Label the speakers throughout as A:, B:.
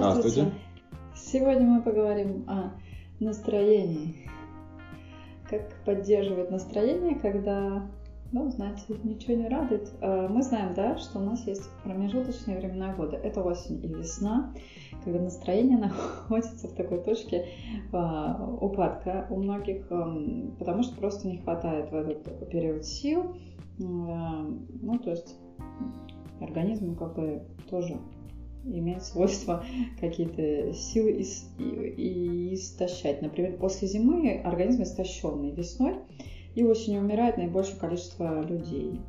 A: Здравствуйте.
B: Сегодня мы поговорим о настроении. Как поддерживать настроение, когда, ну, знаете, ничего не радует. Э, мы знаем, да, что у нас есть промежуточные времена года. Это осень и весна, когда настроение находится в такой точке э, упадка у многих, потому что просто не хватает в этот период сил. Ну, то есть организм как бы тоже имеет свойство какие-то силы ис- и, истощать. Например, после зимы организм истощенный весной и осенью умирает наибольшее количество людей.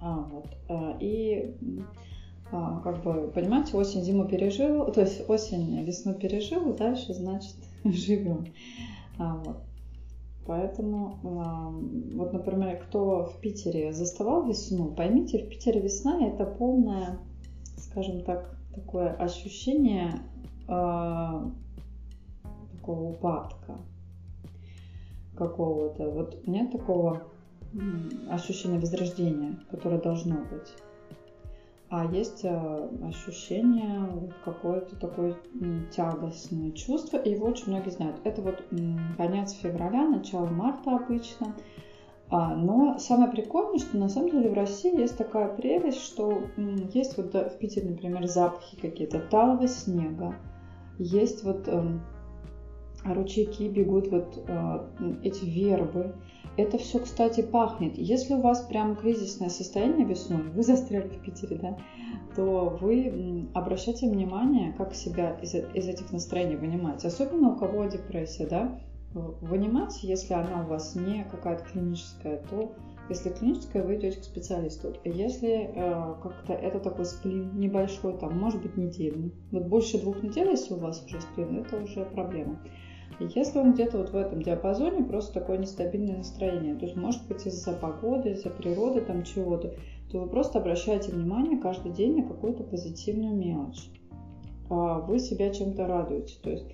B: А, вот. А, и а, как бы, понимаете, осень зиму пережил, то есть осень весну пережил, дальше, значит, живем. А, вот. Поэтому, вот, например, кто в Питере заставал весну, поймите, в Питере весна это полная скажем так, такое ощущение э, такого упадка какого-то. Вот нет такого ощущения возрождения, которое должно быть. А есть э, ощущение какое-то такое тягостное чувство, и его очень многие знают. Это вот конец февраля, начало марта обычно. А, но самое прикольное, что на самом деле в России есть такая прелесть, что есть вот в Питере, например, запахи какие-то талого снега, есть вот э, ручейки бегут, вот э, эти вербы. Это все, кстати, пахнет. Если у вас прям кризисное состояние весной, вы застряли в Питере, да, то вы обращайте внимание, как себя из, из этих настроений вынимать. Особенно у кого депрессия, да, вынимать, если она у вас не какая-то клиническая, то если клиническая, вы идете к специалисту. Если э, как-то это такой сплин небольшой, там, может быть, недельный. Вот больше двух недель, если у вас уже сплин, это уже проблема. Если он где-то вот в этом диапазоне, просто такое нестабильное настроение, то есть может быть из-за погоды, из-за природы, там чего-то, то вы просто обращаете внимание каждый день на какую-то позитивную мелочь. А вы себя чем-то радуете. То есть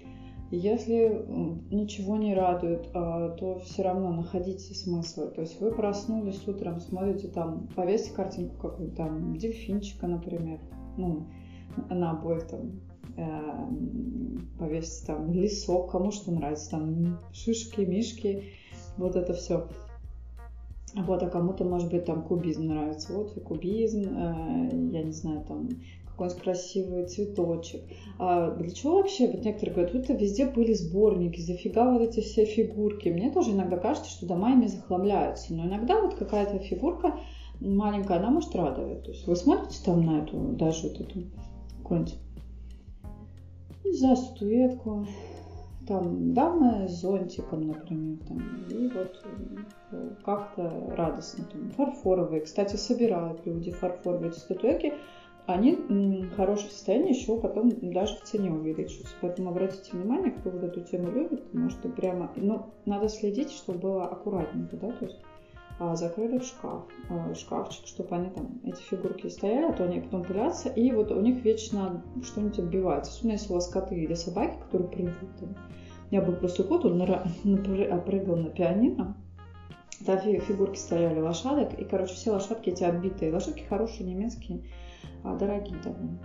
B: если ничего не радует, а, то все равно находите смысл. То есть вы проснулись утром, смотрите там, повесьте картинку какую-то там, дельфинчика, например, ну, на обоих там, э, повесьте там лесок, кому что нравится, там шишки, мишки, вот это все. Вот, а кому-то, может быть, там кубизм нравится. Вот и кубизм, э, я не знаю, там какой-нибудь красивый цветочек. А для чего вообще, вот некоторые говорят, вот везде были сборники, зафига вот эти все фигурки. Мне тоже иногда кажется, что дома ими захламляются, но иногда вот какая-то фигурка маленькая, она может радовать. То есть вы смотрите там на эту, даже вот эту какую-нибудь, не знаю, статуэтку, там дама с зонтиком, например, там, и вот э, как-то радостно. Там, фарфоровые, кстати, собирают люди фарфоровые статуэтки, они в хорошем состоянии еще потом даже в цене увеличиваются. Поэтому обратите внимание, кто вот эту тему любит, потому что прямо, ну, надо следить, чтобы было аккуратненько, да, то есть а, закрыли в шкаф, а, шкафчик, чтобы они там, эти фигурки стояли, а то они потом пылятся, и вот у них вечно что-нибудь отбивается. Особенно если у вас коты или собаки, которые прыгают там. Меня был просто кот, он прыгал на пианино, там фигурки стояли лошадок, и, короче, все лошадки эти отбитые. Лошадки хорошие, немецкие, дорогие довольно,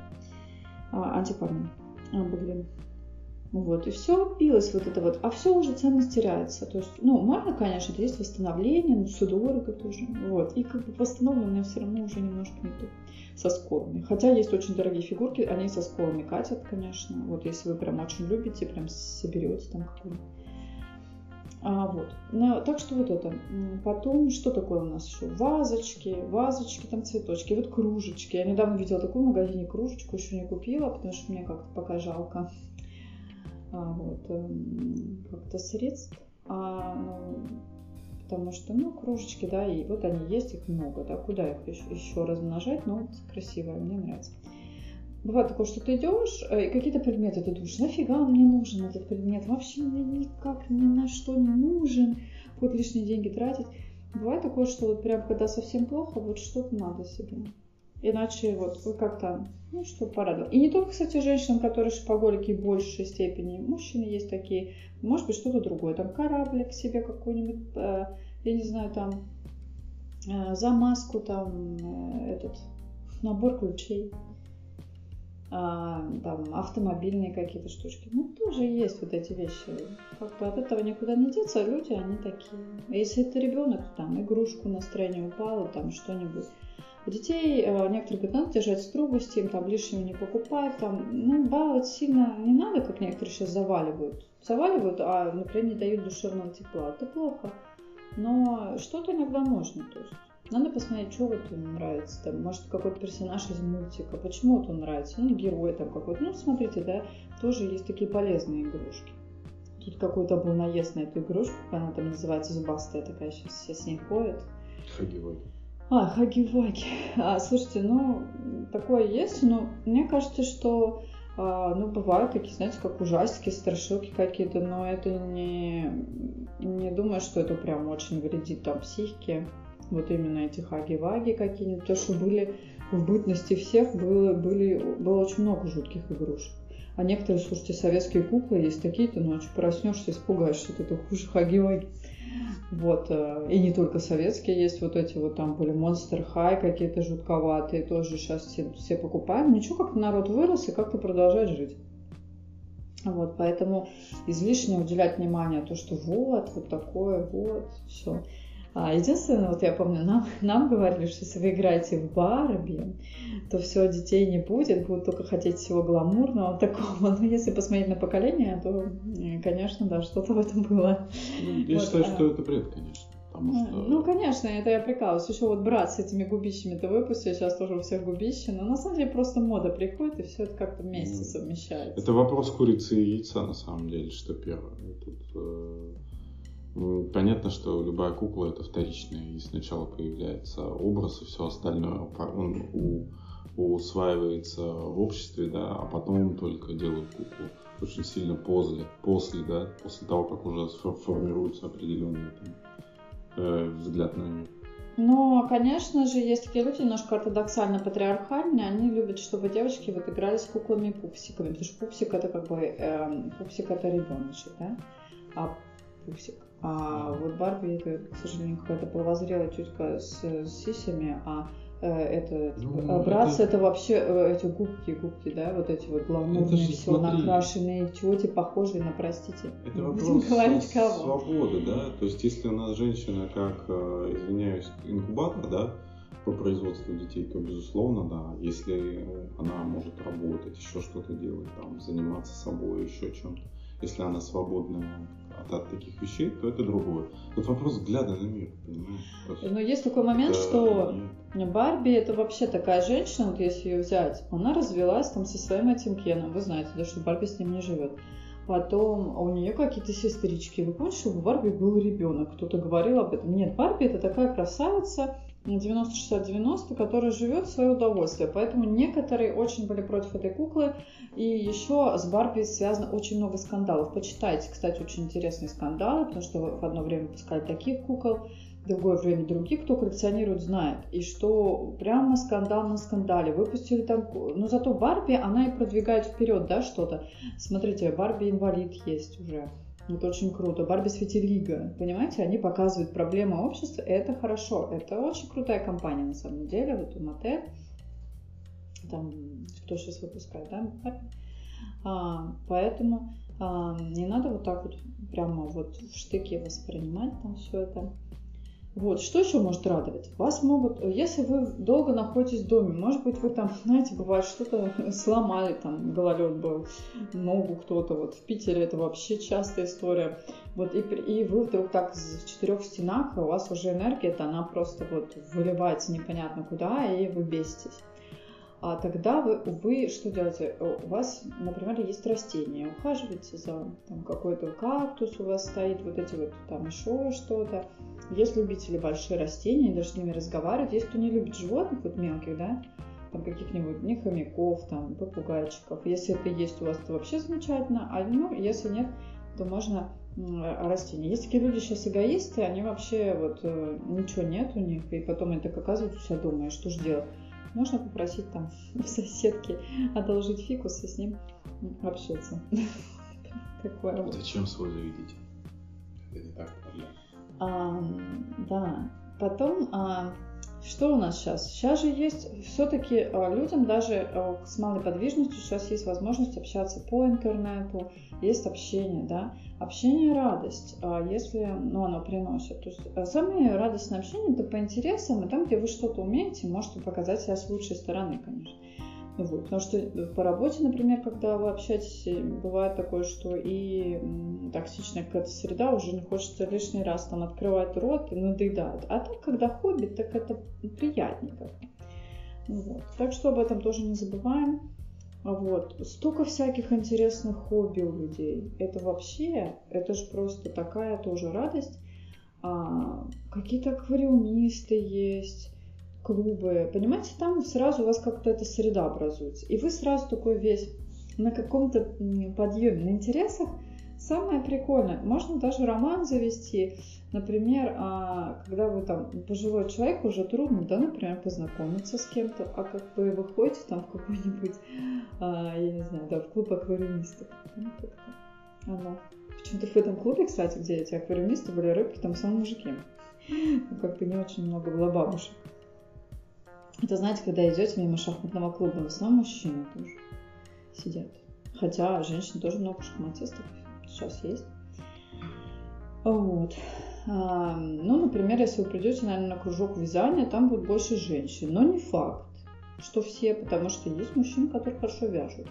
B: а, антикварные а, были. Вот, и все билось вот это вот, а все уже ценность теряется. То есть, ну, можно, конечно, это есть восстановление, но все дорого тоже. Вот, и как бы восстановленное все равно уже немножко не то со сколами. Хотя есть очень дорогие фигурки, они со сколами катят, конечно. Вот если вы прям очень любите, прям соберете там какую-нибудь а, вот. Но, так что вот это. Потом, что такое у нас еще? Вазочки, вазочки, там цветочки, вот кружечки. Я недавно видела такую в магазине кружечку, еще не купила, потому что мне как-то пока жалко а, вот, эм, как-то средств. А, ну, потому что, ну, кружечки, да, и вот они есть, их много, да, куда их еще, еще размножать, но вот красивая, мне нравится. Бывает такое, что ты идешь, э, и какие-то предметы ты думаешь, нафига мне нужен этот предмет, вообще мне никак ни на что не нужен, вот лишние деньги тратить. Бывает такое, что вот прям когда совсем плохо, вот что-то надо себе. Иначе вот как-то, ну, что порадовал. И не только, кстати, женщинам, которые шопоголики в большей степени. Мужчины есть такие. Может быть, что-то другое. Там кораблик себе какой-нибудь, э, я не знаю, там э, замазку, там э, этот набор ключей там автомобильные какие-то штучки. Ну, тоже есть вот эти вещи. Как бы от этого никуда не деться, а люди, они такие. Если это ребенок, там игрушку настроение упало, там что-нибудь. Детей некоторые говорят, надо держать строгости, им там лишнего не покупать, там, ну, баловать сильно не надо, как некоторые сейчас заваливают. Заваливают, а, например, не дают душевного тепла. Это плохо. Но что-то иногда можно, то есть. Надо посмотреть, что вот ему нравится. Там, может, какой-то персонаж из мультика. Почему вот он нравится? Ну, герой там какой-то. Ну, смотрите, да, тоже есть такие полезные игрушки. Тут какой-то был наезд на эту игрушку, она там называется зубастая такая, сейчас все с ней ходят.
A: Хаги-ваги.
B: А, хаги-ваги. А, слушайте, ну, такое есть, но мне кажется, что а, ну, бывают такие, знаете, как ужастики, страшилки какие-то, но это не, не думаю, что это прям очень вредит там психике вот именно эти хаги-ваги какие-нибудь, потому что были в бытности всех было, были, было очень много жутких игрушек. А некоторые, слушайте, советские куклы есть такие-то, ночью проснешься, испугаешься, что это хуже хаги-ваги. Вот, э, и не только советские есть вот эти вот там были Monster High какие-то жутковатые, тоже сейчас все, все покупаем. Ничего, как народ вырос и как-то продолжает жить. Вот, поэтому излишне уделять внимание то, что вот, вот такое, вот, все. А единственное, вот я помню, нам, нам говорили, что если вы играете в Барби, то все, детей не будет, будут только хотеть всего гламурного такого. Но если посмотреть на поколение, то, конечно, да, что-то в этом было.
A: Ну, я вот, считаю, а... что это бред, конечно. Потому
B: что... Ну, конечно, это я прикалываюсь. Еще вот брат с этими губищами-то выпустил, сейчас тоже у всех губища. Но на самом деле просто мода приходит, и все это как-то вместе ну, совмещается.
A: Это вопрос курицы и яйца, на самом деле, что первое. Тут, э Понятно, что любая кукла это вторичная, и сначала появляется образ, и все остальное он у, усваивается в обществе, да, а потом только делают куклу. Очень сильно после, после, да, после того, как уже формируется определенный там, э, взгляд на мир.
B: Ну, конечно же, есть такие люди немножко ортодоксально патриархальные, они любят, чтобы девочки вот играли с куклами и пупсиками, потому что пупсик это как бы, э, пупсик это ребеночек, да, а пупсик а вот Барби, это, к сожалению, какая-то половозрелая тетка с, с сисями, а э, это ну, братцы это... это вообще э, эти губки, губки, да, вот эти вот гламурные, все смотри, накрашенные тети, похожие на, простите,
A: это вопрос говорить кого. свободы, да, то есть если у нас женщина как, э, извиняюсь, инкубатор, да, по производству детей, то безусловно, да, если она может работать, еще что-то делать, там, заниматься собой, еще чем-то, если она свободная от, от таких вещей, то это другое. Тут вопрос взгляда на мир, понимаешь?
B: Но есть такой момент, это... что нет. Барби это вообще такая женщина, вот если ее взять, она развелась там со своим этим Кеном, вы знаете, да, что Барби с ним не живет. Потом у нее какие-то сестрички. Вы помните, что у Барби был ребенок? Кто-то говорил об этом. Нет, Барби это такая красавица, 90-60-90, которая живет в свое удовольствие. Поэтому некоторые очень были против этой куклы. И еще с Барби связано очень много скандалов. Почитайте, кстати, очень интересные скандалы, потому что в одно время пускали таких кукол, в другое время других, кто коллекционирует, знает. И что прямо скандал на скандале. Выпустили там... Но зато Барби, она и продвигает вперед, да, что-то. Смотрите, Барби инвалид есть уже это очень круто. Барби Светилига. Понимаете, они показывают проблемы общества. Это хорошо. Это очень крутая компания на самом деле. Вот у Мате. Там кто сейчас выпускает, да? А, поэтому а, не надо вот так вот прямо вот в штыки воспринимать там все это. Вот, что еще может радовать? Вас могут, если вы долго находитесь в доме, может быть, вы там, знаете, бывает, что-то сломали, там, гололед был, ногу кто-то, вот в Питере это вообще частая история. Вот, и, и вы вдруг так в четырех стенах, у вас уже энергия, то она просто вот выливается непонятно куда, и вы беситесь а тогда вы, вы что делаете? У вас, например, есть растения, ухаживаете за там, какой-то кактус у вас стоит, вот эти вот там еще что-то. Есть любители большие растения, даже с ними разговаривать. Есть кто не любит животных, вот мелких, да, там каких-нибудь не хомяков, там, попугайчиков. Если это есть у вас, то вообще замечательно. А ну, если нет, то можно растения. Есть такие люди сейчас эгоисты, они вообще вот э, ничего нет у них, и потом они так оказываются у себя дома, и что же делать? Можно попросить там у соседки одолжить фикус и с ним общаться.
A: Такое вот. Зачем свой заведите? Это не так
B: а, Да. Потом а, Что у нас сейчас? Сейчас же есть все-таки а, людям даже а, с малой подвижностью сейчас есть возможность общаться по интернету, есть общение, да. Общение – радость, а если ну, оно приносит. То есть самое радостное общение – это по интересам, и там, где вы что-то умеете, можете показать себя с лучшей стороны, конечно. Вот. Потому что по работе, например, когда вы общаетесь, бывает такое, что и токсичная какая-то среда уже не хочется лишний раз там открывать рот и надоедает. А так, когда хобби, так это приятнее как-то. Вот. Так что об этом тоже не забываем. Вот. Столько всяких интересных хобби у людей. Это вообще, это же просто такая тоже радость. А, какие-то аквариумисты есть, клубы, понимаете, там сразу у вас как-то эта среда образуется. И вы сразу такой весь на каком-то подъеме, на интересах. Самое прикольное, можно даже роман завести. Например, а, когда вы там пожилой человек, уже трудно, да, например, познакомиться с кем-то, а как вы выходите там в какой-нибудь, а, я не знаю, да, в клуб аквариумистов. Оно. Почему-то в этом клубе, кстати, где эти аквариумисты были рыбки, там сам мужики. Как-то не очень много было бабушек. Это, знаете, когда идете мимо шахматного клуба, в основном мужчины тоже сидят. Хотя женщин тоже много шахматистов сейчас есть. Вот. А, ну, например, если вы придете, наверное, на кружок вязания, там будет больше женщин. Но не факт, что все, потому что есть мужчины, которые хорошо вяжут.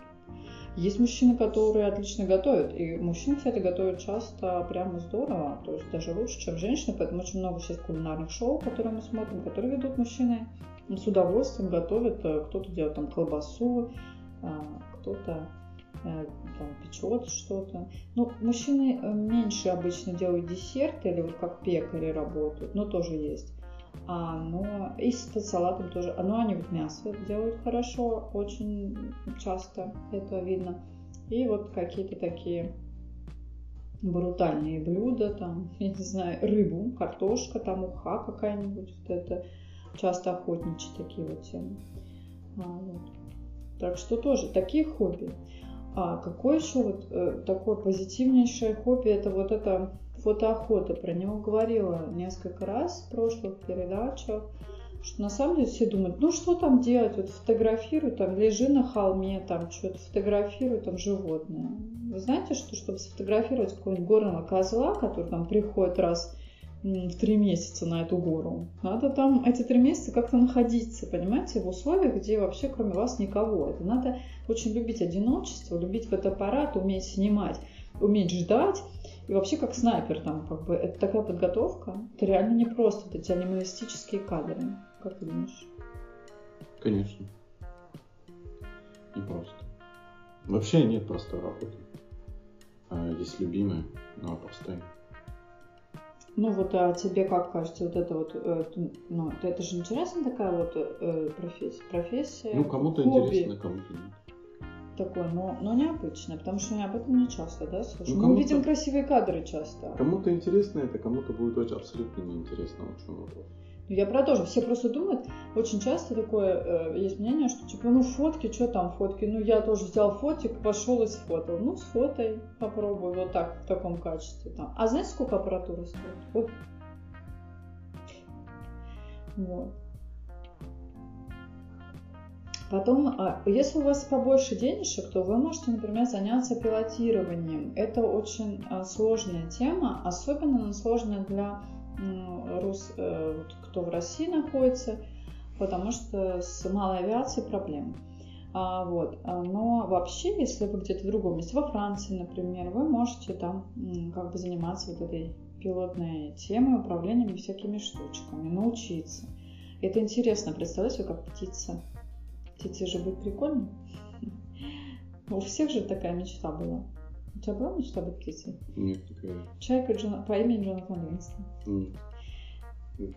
B: Есть мужчины, которые отлично готовят. И мужчины, кстати, готовят часто прямо здорово. То есть даже лучше, чем женщины. Поэтому очень много сейчас кулинарных шоу, которые мы смотрим, которые ведут мужчины с удовольствием готовят. Э, кто-то делает там колбасу, э, кто-то э, там, печет что-то. Ну, мужчины меньше обычно делают десерты или вот как пекари работают, но тоже есть. А, но и с салатом тоже. Но они вот мясо делают хорошо, очень часто это видно. И вот какие-то такие брутальные блюда, там, я не знаю, рыбу, картошка, там уха какая-нибудь, вот это часто охотничьи такие вот темы. А, вот. Так что тоже такие хобби. А какое еще вот э, такое позитивнейшее хобби, это вот это фотоохота. Про него говорила несколько раз в прошлых передачах, что на самом деле все думают, ну что там делать, вот фотографирую, там лежи на холме, там что-то фотографирую, там животное. Вы знаете, что чтобы сфотографировать какого-нибудь горного козла, который там приходит раз три месяца на эту гору. Надо там эти три месяца как-то находиться, понимаете, в условиях, где вообще кроме вас никого. Это надо очень любить одиночество, любить фотоаппарат, уметь снимать, уметь ждать. И вообще как снайпер там, как бы, это такая подготовка. Это реально не просто, это эти анималистические кадры. Как ты думаешь?
A: Конечно. Не просто. Вообще нет простой работы. А есть любимая, но простая.
B: Ну вот, а тебе как кажется, вот это вот, э, ну, это же интересная такая вот э, профессия, профессия.
A: Ну, кому-то хобби. интересно, кому-то нет.
B: Такое, но, но необычное, потому что мы об этом не часто, да, слушаем. Ну, мы видим красивые кадры часто.
A: Кому-то интересно это, кому-то будет очень абсолютно неинтересно, в чем вопрос.
B: Я продолжу. Все просто думают, очень часто такое э, есть мнение, что типа, ну фотки, что там фотки? Ну я тоже взял фотик, пошел и сфотал. Ну с фотой попробуй вот так, в таком качестве. Там. А знаете, сколько аппаратуры стоит? Вот. вот. Потом, а, если у вас побольше денежек, то вы можете, например, заняться пилотированием. Это очень а, сложная тема, особенно она сложная для рус, э, кто в России находится, потому что с малой авиацией проблемы. А, вот. Но вообще, если вы где-то в другом месте, во Франции, например, вы можете там как бы заниматься вот этой пилотной темой, управлением всякими штучками, научиться. Это интересно, представляете, как птица. Птица же будет прикольно. У всех же такая мечта была. У тебя была мечта быть птицей?
A: Нет, такая.
B: Чайка Джона... по имени Джонатан Ливингстон.
A: Нет.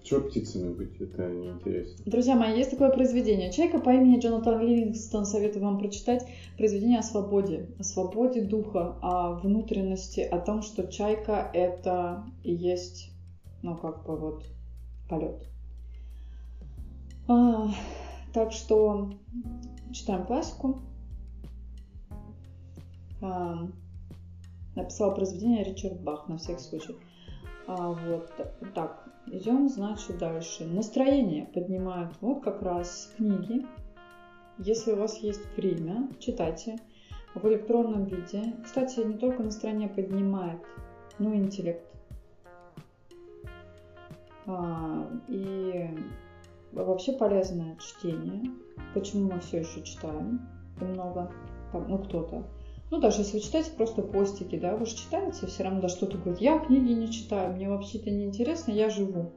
A: Чего птицами быть? Это неинтересно.
B: Друзья мои, есть такое произведение. Чайка по имени Джонатан Ливингстон. Советую вам прочитать произведение о свободе. О свободе духа, о внутренности, о том, что чайка это и есть, ну, как бы вот, полет. А, так что читаем классику. А, написал произведение Ричард Бах, на всякий случай. А, вот так, идем, значит, дальше. Настроение поднимают вот как раз книги. Если у вас есть время, читайте в электронном виде. Кстати, не только настроение поднимает, но и интеллект. А, и вообще полезное чтение. Почему мы все еще читаем? Много, там, ну кто-то. Ну, даже если вы читаете просто постики, да, вы же читаете, все равно да что-то говорит, я книги не читаю, мне вообще это не интересно, я живу.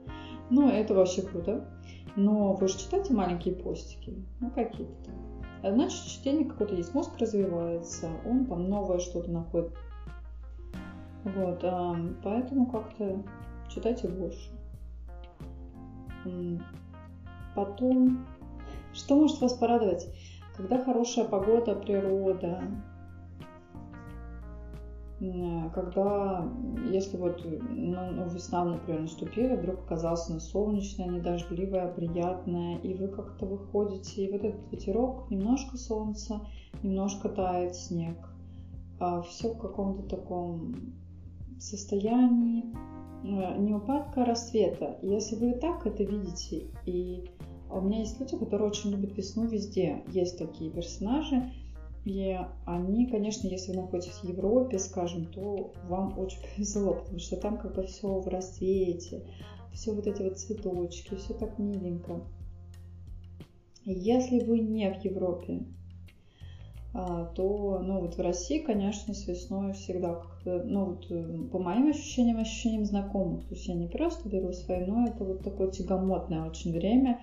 B: Ну, это вообще круто. Но вы же читаете маленькие постики, ну, какие-то там. А значит, чтение какое-то есть, мозг развивается, он там новое что-то находит. Вот, а, поэтому как-то читайте больше. Потом, что может вас порадовать? Когда хорошая погода, природа, когда, если вот ну, ну, весна, например, наступила, вдруг оказалась она солнечная, не дождливая, приятная, и вы как-то выходите, и вот этот ветерок, немножко солнца, немножко тает снег, а все в каком-то таком состоянии, э, не упадка, а рассвета. Если вы так это видите, и у меня есть люди, которые очень любят весну везде, есть такие персонажи, и они, конечно, если вы находитесь в Европе, скажем, то вам очень повезло, потому что там как бы все в рассвете, все вот эти вот цветочки, все так миленько. Если вы не в Европе, а, то, ну, вот в России, конечно, с весной всегда как-то, ну, вот э, по моим ощущениям, ощущениям знакомых, то есть я не просто беру свое, но это вот такое тягомотное очень время,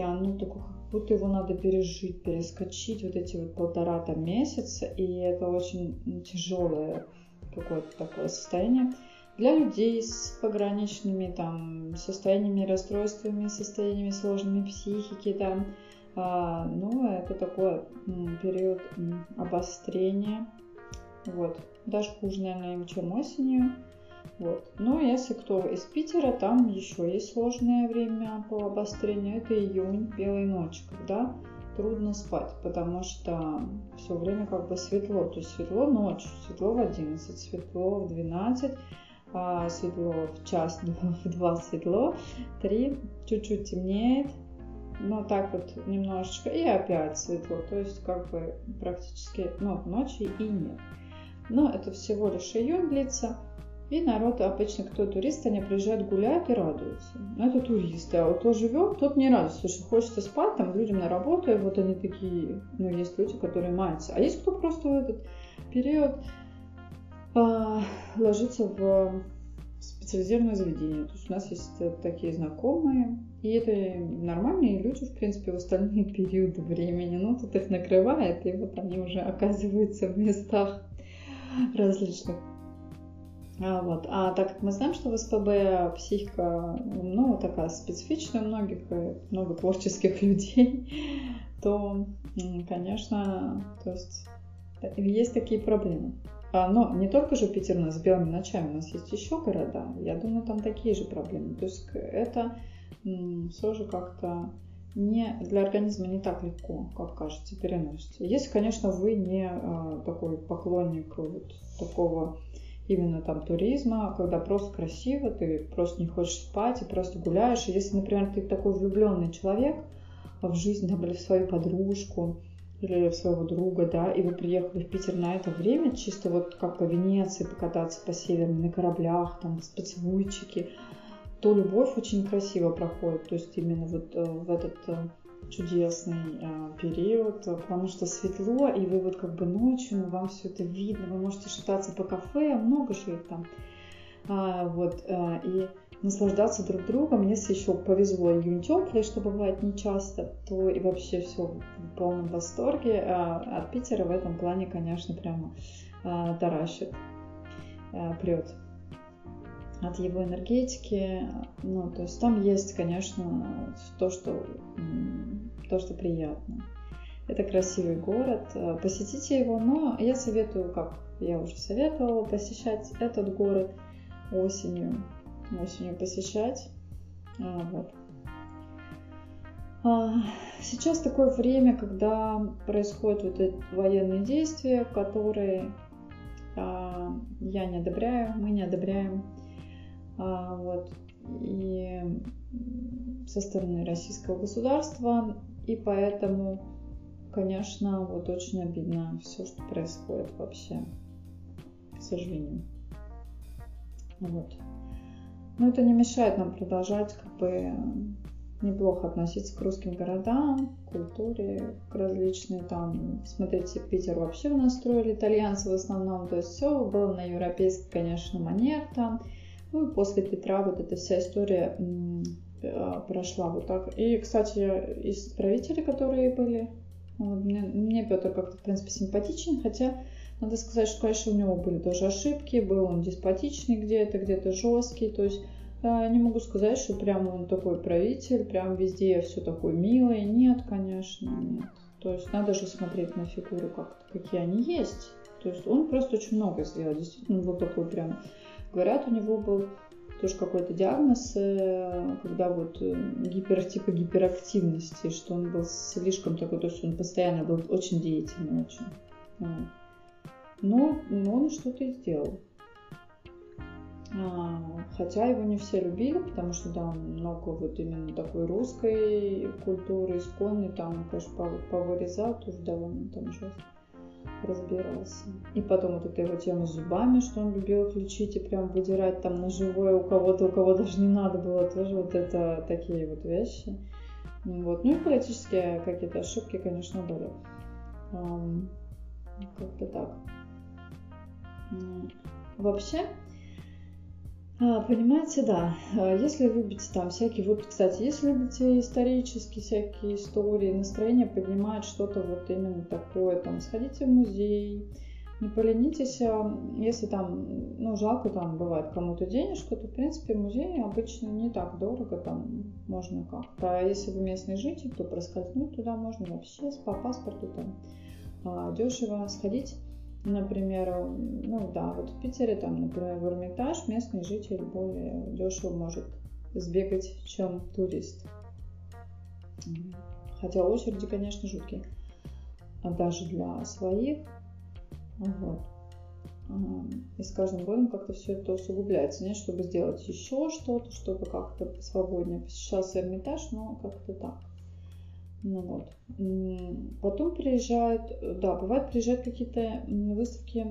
B: оно такое будто его надо пережить, перескочить вот эти вот полтора там месяца, и это очень тяжелое какое-то такое состояние. Для людей с пограничными там состояниями, расстройствами, состояниями сложными психики там, а, ну это такой м, период м, обострения, вот, даже хуже, наверное, чем осенью. Вот. Но если кто из Питера, там еще есть сложное время по обострению. Это июнь, белая ночь, когда трудно спать, потому что все время как бы светло. То есть светло ночью, светло в 11, светло в 12, а светло в час, в 2 светло, 3 чуть-чуть темнеет, но так вот немножечко, и опять светло. То есть как бы практически ну, ночи и нет. Но это всего лишь июнь длится. И народ обычно, кто турист, они приезжают, гуляют и радуются. Но это туристы, а вот кто живет, тот не радуется, что хочется спать, там людям на работу, и вот они такие, ну, есть люди, которые маются. А есть кто просто в этот период а, ложится в специализированное заведение. То есть у нас есть такие знакомые, и это нормальные люди, в принципе, в остальные периоды времени. Ну, тут их накрывает, и вот они уже оказываются в местах различных вот. а так как мы знаем, что в СПБ психика ну, такая специфичная у многих, много творческих людей, то, конечно, то есть есть такие проблемы. А, но не только же Питер у нас с белыми ночами, у нас есть еще города. Я думаю, там такие же проблемы. То есть это все же как-то не, для организма не так легко, как кажется, переносится. Если, конечно, вы не а, такой поклонник вот такого именно там туризма, когда просто красиво, ты просто не хочешь спать и просто гуляешь. И если, например, ты такой влюбленный человек в жизнь, там, или в свою подружку, или в своего друга, да, и вы приехали в Питер на это время, чисто вот как по Венеции покататься по северным на кораблях, там, с то любовь очень красиво проходит. То есть именно вот э, в этот э, чудесный э, период, потому что светло, и вы вот как бы ночью, ну, вам все это видно, вы можете шататься по кафе, много же их там, а, вот, а, и наслаждаться друг другом. Если еще повезло июнь теплый, что бывает не часто, то и вообще все в полном восторге. А, от Питера в этом плане, конечно, прямо а, таращит, а, прет от его энергетики. Ну, то есть там есть, конечно, то, что, то, что приятно. Это красивый город. Посетите его, но я советую, как я уже советовала, посещать этот город осенью. Осенью посещать. А, вот. А, сейчас такое время, когда происходят вот эти военные действия, которые а, я не одобряю, мы не одобряем вот, и со стороны российского государства, и поэтому, конечно, вот очень обидно все, что происходит вообще, к сожалению. Вот. Но это не мешает нам продолжать как бы неплохо относиться к русским городам, к культуре, к различной там. Смотрите, Питер вообще у нас строили итальянцы в основном, то есть все было на европейский, конечно, манер там. Ну и после Петра вот эта вся история э, прошла вот так. И, кстати, из правителей, которые были, мне, мне Петр как-то, в принципе, симпатичен, хотя надо сказать, что, конечно, у него были тоже ошибки, был он деспотичный где-то, где-то жесткий, то есть э, не могу сказать, что прям он такой правитель, прям везде все такое милое. Нет, конечно, нет. То есть надо же смотреть на фигуры, как какие они есть. То есть он просто очень много сделал. Действительно, был такой прям... Говорят, у него был тоже какой-то диагноз, э, когда вот э, гипер, типа гиперактивности, что он был слишком такой, то есть он постоянно был очень деятельный, очень. Но, но он что-то и сделал. А, хотя его не все любили, потому что да, много вот именно такой русской культуры, исконной, там, конечно, повырезал, тоже довольно там жестко разбирался. И потом вот эта его тема с зубами, что он любил их лечить и прям выдирать там на живое у кого-то, у кого даже не надо было, тоже вот это такие вот вещи. Вот. Ну и политические какие-то ошибки, конечно, были. Как-то так. Вообще, понимаете, да. А, если любите там всякие, вот, кстати, если любите исторические всякие истории, настроение поднимает что-то вот именно такое, там, сходите в музей, не поленитесь, а, если там, ну, жалко там бывает кому-то денежку, то, в принципе, музей обычно не так дорого, там можно как-то. А если вы местный житель, то проскользнуть туда можно вообще по паспорту там дешево сходить. Например, ну да, вот в Питере, там, например, в Эрмитаж местный житель более дешево может сбегать, чем турист. Хотя очереди, конечно, жуткие. А даже для своих. Вот. И с каждым годом как-то все это усугубляется, не, чтобы сделать еще что-то, чтобы как-то свободнее посещался Эрмитаж, но как-то так. Ну вот. Потом приезжают, да, бывает приезжают какие-то выставки,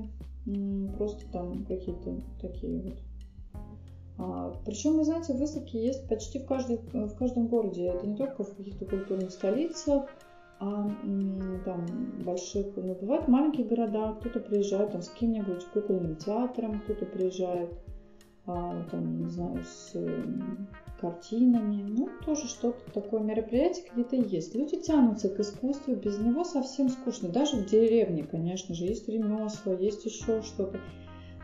B: просто там какие-то такие вот. А, причем, вы знаете, выставки есть почти в, каждой, в каждом городе. Это не только в каких-то культурных столицах, а там больших, ну, бывают маленькие города, кто-то приезжает там с каким-нибудь кукольным театром, кто-то приезжает а, там, не знаю, с картинами. Ну, тоже что-то такое мероприятие где-то есть. Люди тянутся к искусству, без него совсем скучно. Даже в деревне, конечно же, есть ремесла, есть еще что-то.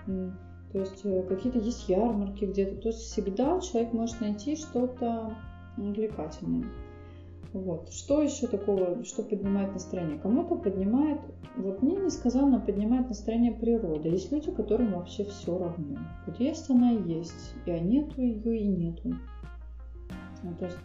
B: То есть э, какие-то есть ярмарки где-то. То есть всегда человек может найти что-то увлекательное. Вот. Что еще такого, что поднимает настроение? Кому-то поднимает, вот мне несказанно поднимает настроение природа. Есть люди, которым вообще все равно. Вот есть она и есть, и а нету ее и нету. Ну, то есть,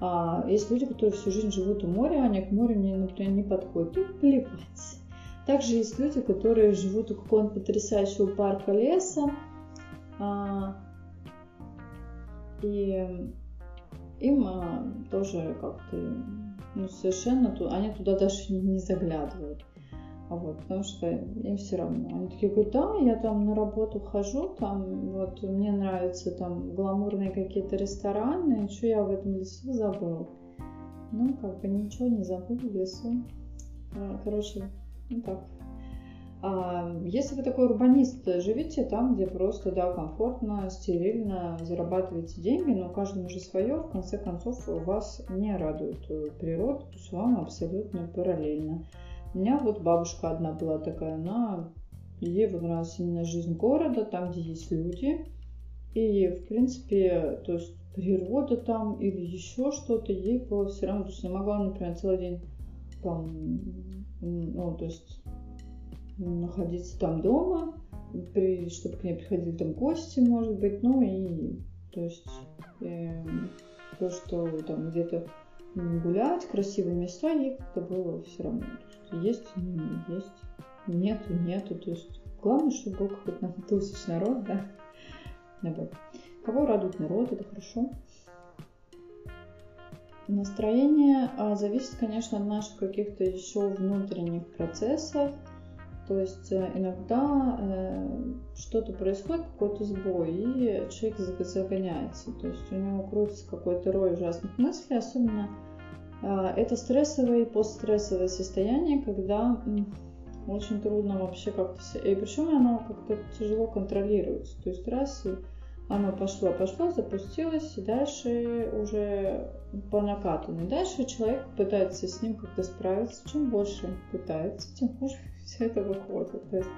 B: а, есть люди, которые всю жизнь живут у моря, они к морю, не, например, не подходят. И плевать. Также есть люди, которые живут у какого-нибудь потрясающего парка леса, а, и им а, тоже как-то ну, совершенно, они туда даже не заглядывают. А вот, потому что им все равно. Они такие говорят, да, я там на работу хожу, там вот мне нравятся там гламурные какие-то рестораны, что я в этом лесу забыл. Ну, как бы ничего не забыл в лесу. А, короче, ну так. А если вы такой урбанист, живите там, где просто, да, комфортно, стерильно, зарабатываете деньги, но каждому же свое, в конце концов, вас не радует природа, то есть вам абсолютно параллельно. У меня вот бабушка одна была такая, она, ей нравилась именно жизнь города, там, где есть люди. И, в принципе, то есть природа там или еще что-то, ей было все равно, то есть не могла, например, целый день там, ну, то есть находиться там дома, при, чтобы к ней приходили там гости, может быть, ну и то есть э, то, что там где-то гулять, красивые места, ей как-то было все равно. Есть, есть, нету, нету. То есть главное, чтобы был какой-то тусич народ, да. Вот. Кого радует народ, это хорошо. Настроение а, зависит, конечно, от наших каких-то еще внутренних процессов. То есть э, иногда э, что-то происходит, какой-то сбой, и человек загоняется. То есть у него крутится какой-то рой ужасных мыслей, особенно это стрессовое и постстрессовое состояние, когда очень трудно вообще как-то... И причем оно как-то тяжело контролируется. То есть раз оно пошло, пошло, запустилось, и дальше уже по накатанной. Дальше человек пытается с ним как-то справиться. Чем больше пытается, тем хуже все это выходит. То есть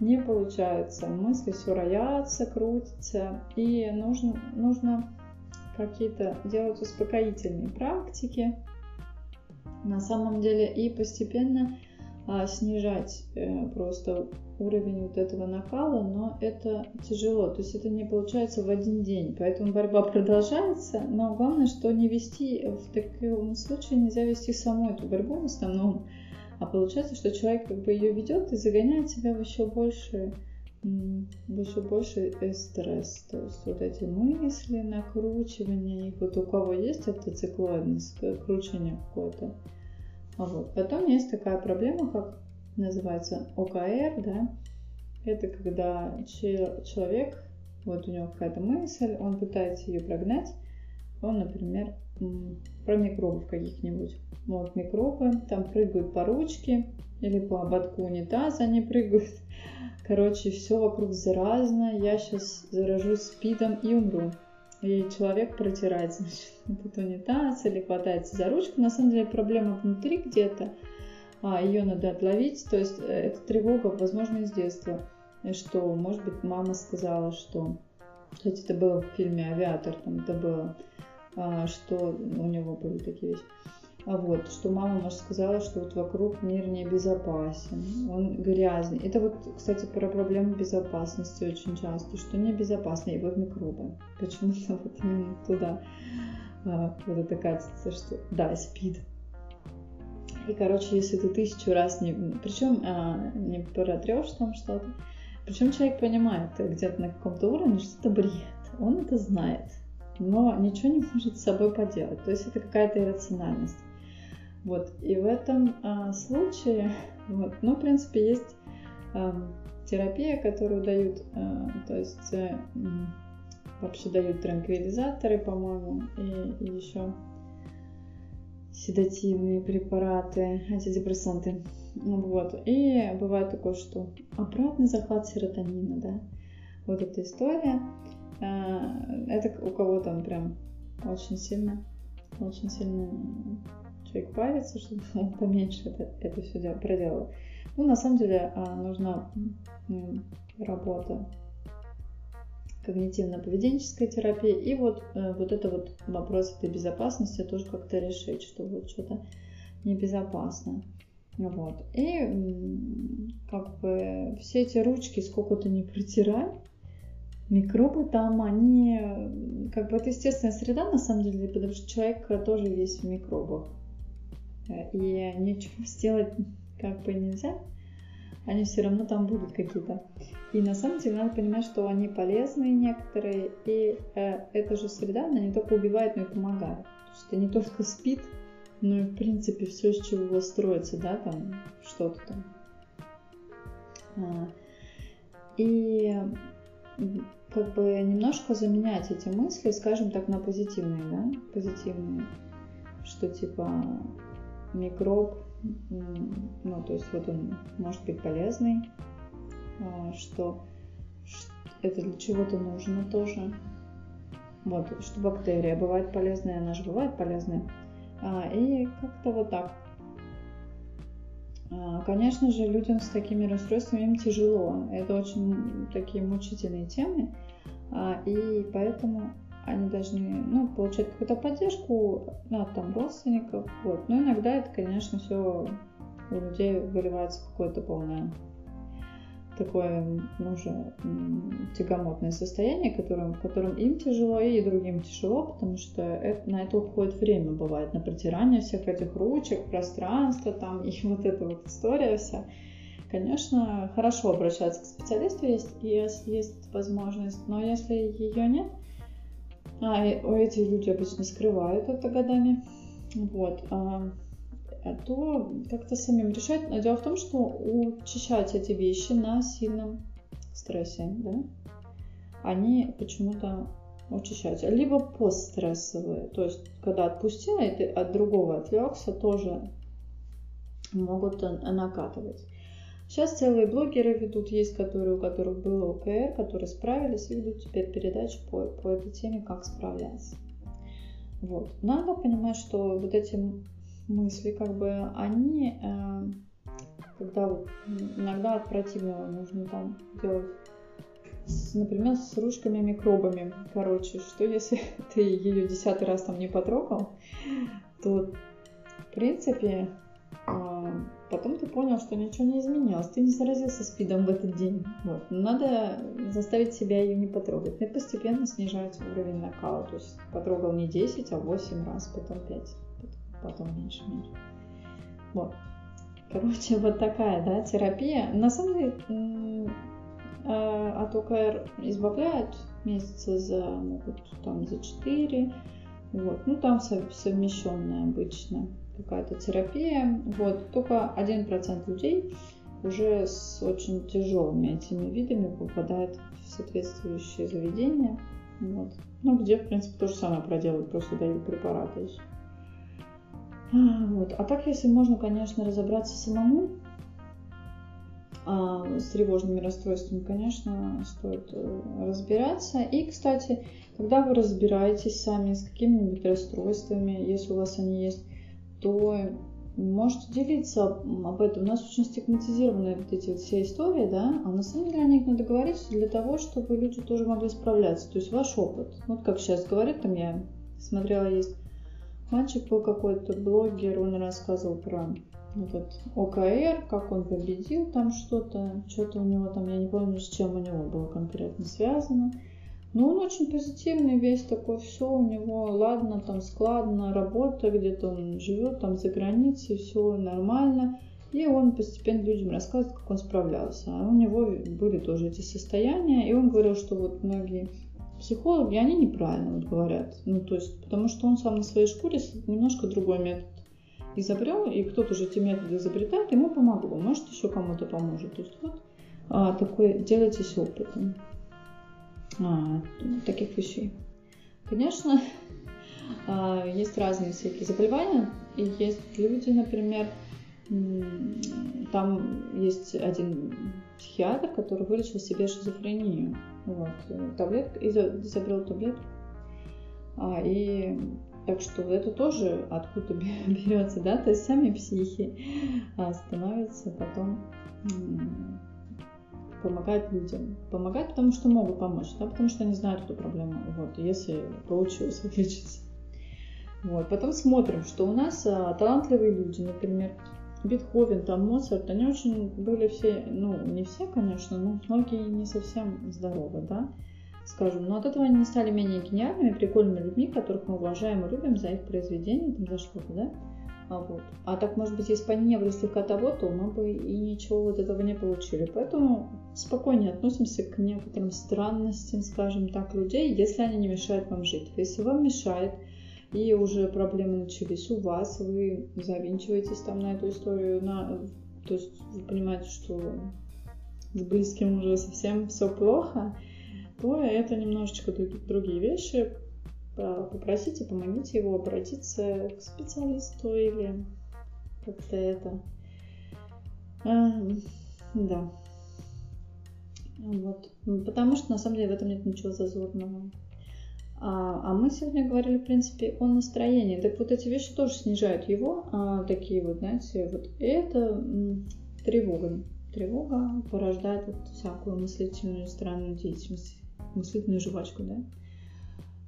B: не получается. Мысли все роятся, крутятся. И нужно, нужно какие-то делать успокоительные практики на самом деле и постепенно а, снижать э, просто уровень вот этого накала, но это тяжело, то есть это не получается в один день, поэтому борьба продолжается, но главное, что не вести, в таком случае нельзя вести саму эту борьбу в основном, а получается, что человек как бы ее ведет и загоняет себя в еще больше больше стресс, то есть вот эти мысли, накручивания, их вот у кого есть автоциклоидность, кручение какое-то, вот. Потом есть такая проблема, как называется ОКР, да, это когда человек, вот у него какая-то мысль, он пытается ее прогнать, он, например, про микробов каких-нибудь. Вот микробы там прыгают по ручке или по ободку унитаза они прыгают. Короче, все вокруг заразно, я сейчас заражусь спидом и умру и человек протирает, значит, этот унитаз или хватается за ручку. На самом деле проблема внутри где-то, а ее надо отловить. То есть э, это тревога, возможно, из детства, что, может быть, мама сказала, что, кстати, это было в фильме «Авиатор», там это было, что у него были такие вещи а вот, что мама, может, сказала, что вот вокруг мир небезопасен, он грязный. Это вот, кстати, про проблему безопасности очень часто, что небезопасно, и вот микробы. Почему-то вот именно туда а, вот это катится, что да, спид. И, короче, если ты тысячу раз не... Причем а, не протрешь там что-то, причем человек понимает где-то на каком-то уровне, что это бред. Он это знает, но ничего не может с собой поделать. То есть это какая-то иррациональность. Вот. И в этом а, случае, вот, ну, в принципе, есть а, терапия, которую дают, а, то есть а, вообще дают транквилизаторы, по-моему, и, и еще седативные препараты, антидепрессанты. Вот. И бывает такое, что обратный захват серотонина, да. Вот эта история. А, это у кого там прям очень сильно, очень сильно человек парится, чтобы он поменьше это, это все проделал. Ну, на самом деле, а, нужна работа когнитивно-поведенческая терапия. И вот, э, вот это вот вопрос этой безопасности тоже как-то решить, что вот что-то небезопасно. Вот. И как бы все эти ручки, сколько ты не протирай, микробы там, они, как бы это естественная среда на самом деле, потому что человек тоже весь в микробах и ничего сделать как бы нельзя, они все равно там будут какие-то. И на самом деле надо понимать, что они полезные некоторые, и э, эта же среда, она не только убивает, но и помогает. То есть это не только спит, но и в принципе все, из чего строится, да, там что-то там. А, и как бы немножко заменять эти мысли, скажем так, на позитивные, да, позитивные, что типа микроб, ну, то есть вот он может быть полезный, а, что это для чего-то нужно тоже. Вот, что бактерия бывает полезная, она же бывает полезная. А, и как-то вот так. А, конечно же, людям с такими расстройствами им тяжело. Это очень такие мучительные темы. И поэтому они должны ну, получать какую-то поддержку ну, от там, родственников. Вот. Но иногда это, конечно, все у людей выливается в какое-то полное такое ну, уже тягомотное состояние, которым, в котором им тяжело и другим тяжело, потому что это, на это уходит время, бывает, на протирание всех этих ручек, пространства там, и вот эта вот история вся. конечно, хорошо обращаться к специалисту, если есть возможность, но если ее нет, а эти люди обычно скрывают это годами, вот, а, то как-то самим решать. Но дело в том, что учащать эти вещи на сильном стрессе, да, они почему-то учащаются. Либо постстрессовые, то есть когда отпустил, и ты от другого отвлекся, тоже могут накатывать. Сейчас целые блогеры ведут, есть которые, у которых было ОКР, которые справились и ведут теперь передачи по, по этой теме, как справляться. Вот. Надо понимать, что вот эти мысли, как бы, они, э, когда вот иногда от противного нужно там делать с, например, с ручками микробами. Короче, что если ты ее десятый раз там не потрогал, то в принципе а, потом ты понял, что ничего не изменилось. Ты не заразился спидом в этот день. Вот. надо заставить себя ее не потрогать. И постепенно снижается уровень накала. То есть потрогал не 10, а 8 раз, потом 5, потом меньше, меньше. Вот. Короче, вот такая, да, терапия. На самом деле, а, от ОКР избавляют месяца за, могут там за 4, вот, ну там совмещенная обычно какая-то терапия, вот, только 1% людей уже с очень тяжелыми этими видами попадает в соответствующие заведения, вот, ну где, в принципе, то же самое проделают, просто дают препараты еще. А, вот. А так, если можно, конечно, разобраться самому, а, с тревожными расстройствами, конечно, стоит э, разбираться. И, кстати, когда вы разбираетесь сами с какими-нибудь расстройствами, если у вас они есть, то можете делиться об этом. У нас очень стигматизированы вот эти вот все истории, да, а на самом деле о них надо говорить для того, чтобы люди тоже могли справляться. То есть ваш опыт. Вот как сейчас говорит, там я смотрела, есть мальчик был какой-то блогер, он рассказывал про этот ОКР, как он победил там что-то, что-то у него там, я не помню, с чем у него было конкретно связано. Но он очень позитивный, весь такой, все у него, ладно, там складно, работа, где-то он живет, там за границей, все нормально. И он постепенно людям рассказывает, как он справлялся. А у него были тоже эти состояния, и он говорил, что вот многие психологи, они неправильно вот говорят. Ну, то есть, потому что он сам на своей шкуре немножко другой метод изобрел, и кто-то уже эти методы изобретает, ему помогло, может еще кому-то поможет. То есть вот а, такой делайтесь опытом а, таких вещей. Конечно, а, есть разные всякие заболевания, и есть люди, например, там есть один психиатр, который вылечил себе шизофрению. Вот, таблетка, изобрел таблетку. А, и так что это тоже откуда берется, да, то есть сами психи а, становятся потом помогать людям. Помогать, потому что могут помочь, да, потому что они знают эту проблему, вот, если получилось вылечиться. Вот. Потом смотрим, что у нас а, талантливые люди, например, Бетховен, там Моцарт, они очень были все, ну, не все, конечно, но многие не совсем здоровы, да, скажем. Но от этого они не стали менее гениальными, прикольными людьми, которых мы уважаем и любим за их произведения, там, за что-то, да. А, вот. а так, может быть, если бы они не были слегка того, то мы бы и ничего вот этого не получили. Поэтому спокойнее относимся к некоторым странностям, скажем так, людей, если они не мешают вам жить. Если вам мешает, и уже проблемы начались у вас, вы завинчиваетесь там на эту историю, на... то есть вы понимаете, что с близким уже совсем все плохо, то это немножечко другие вещи. Попросите, помогите его обратиться к специалисту или как-то это. А, да. Вот. Потому что на самом деле в этом нет ничего зазорного. А, а мы сегодня говорили, в принципе, о настроении. Так вот эти вещи тоже снижают его, а, такие вот, знаете, вот. И это тревога. Тревога порождает вот всякую мыслительную странную деятельность мыслительную жвачку, да.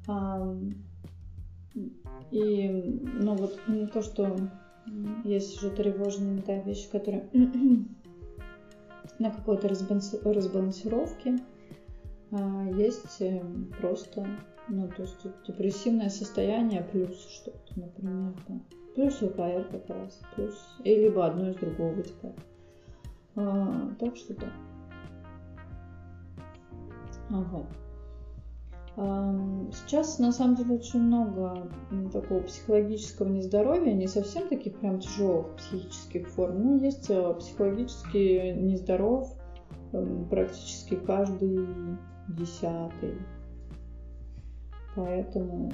B: А, и, ну вот, то, что есть уже тревожные да, вещи, которые на какой-то разбалансировке, а, есть э, просто, ну, то есть депрессивное состояние плюс что-то, например, да. плюс УКР как раз, плюс, и либо одно из другого вытекает. А, так что да. А, вот. Сейчас, на самом деле, очень много такого психологического нездоровья, не совсем таких прям тяжелых психических форм, но есть э, психологически нездоров практически каждый десятый. Поэтому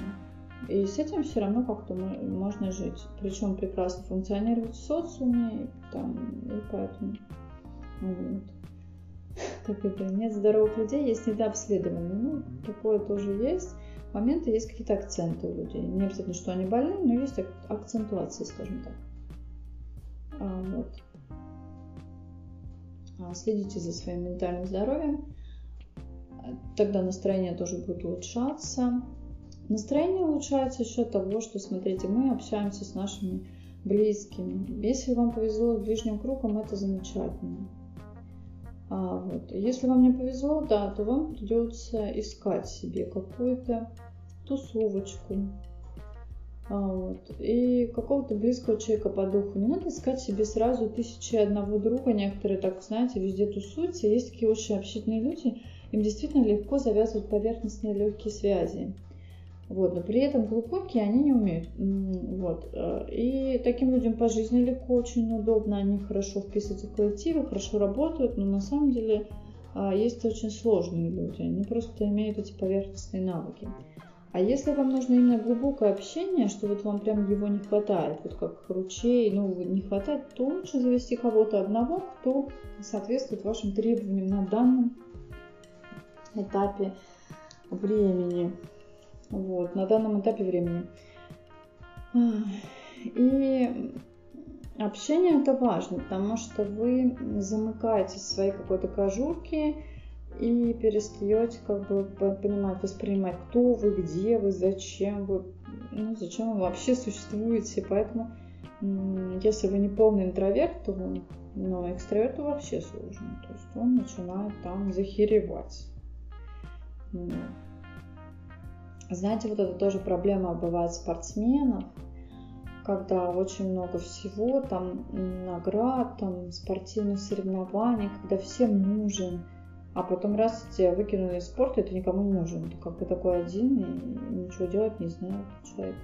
B: и с этим все равно как-то можно жить. Причем прекрасно функционировать в социуме, там, и поэтому вот. Как это? Нет здоровых людей, есть недообследованные. Ну, такое тоже есть. Моменты есть какие-то акценты у людей. Не обязательно, что они больны, но есть акцентуации, скажем так. А, вот. А, следите за своим ментальным здоровьем. Тогда настроение тоже будет улучшаться. Настроение улучшается за счет того, что, смотрите, мы общаемся с нашими близкими. Если вам повезло с ближним кругом, это замечательно. А, вот. Если вам не повезло, да, то вам придется искать себе какую-то тусовочку, а, вот. И какого-то близкого человека по духу. Не надо искать себе сразу тысячи одного друга. Некоторые так, знаете, везде тусуются. Есть такие очень общительные люди. Им действительно легко завязывать поверхностные легкие связи. Вот, но при этом глубокие они не умеют. Вот. Э, и таким людям по жизни легко, очень удобно, они хорошо вписываются в коллективы, хорошо работают, но на самом деле а, есть очень сложные люди, они просто имеют эти поверхностные навыки. А если вам нужно именно глубокое общение, что вот вам прям его не хватает, вот как ручей, ну, не хватает, то лучше завести кого-то одного, кто соответствует вашим требованиям на данном этапе времени. Вот, на данном этапе времени. И общение это важно, потому что вы замыкаетесь в своей какой-то кожурке и перестаете как бы понимать, воспринимать, кто вы, где вы, зачем вы, ну, зачем вы вообще существуете. Поэтому, если вы не полный интроверт, то но экстраверту вообще сложно. То есть он начинает там захеревать. Знаете, вот это тоже проблема бывает спортсменов, когда очень много всего, там наград, там спортивных соревнований, когда всем нужен, а потом раз тебя выкинули из спорта, ты никому не нужен. Ты как бы такой один, и ничего делать не знает человек.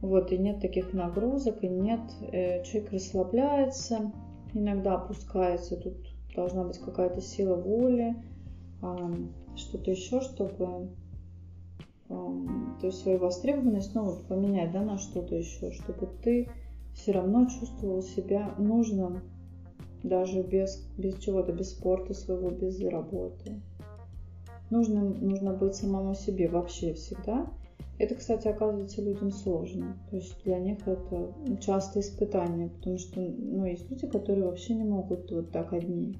B: Вот, и нет таких нагрузок, и нет, э, человек расслабляется, иногда опускается, тут должна быть какая-то сила воли, что-то еще, чтобы то есть свою востребованность снова поменять да, на что-то еще, чтобы ты все равно чувствовал себя нужным, даже без, без чего-то, без спорта своего, без работы. Нужно, нужно быть самому себе вообще всегда. Это, кстати, оказывается людям сложно. То есть для них это частое испытание, потому что ну, есть люди, которые вообще не могут вот так одни.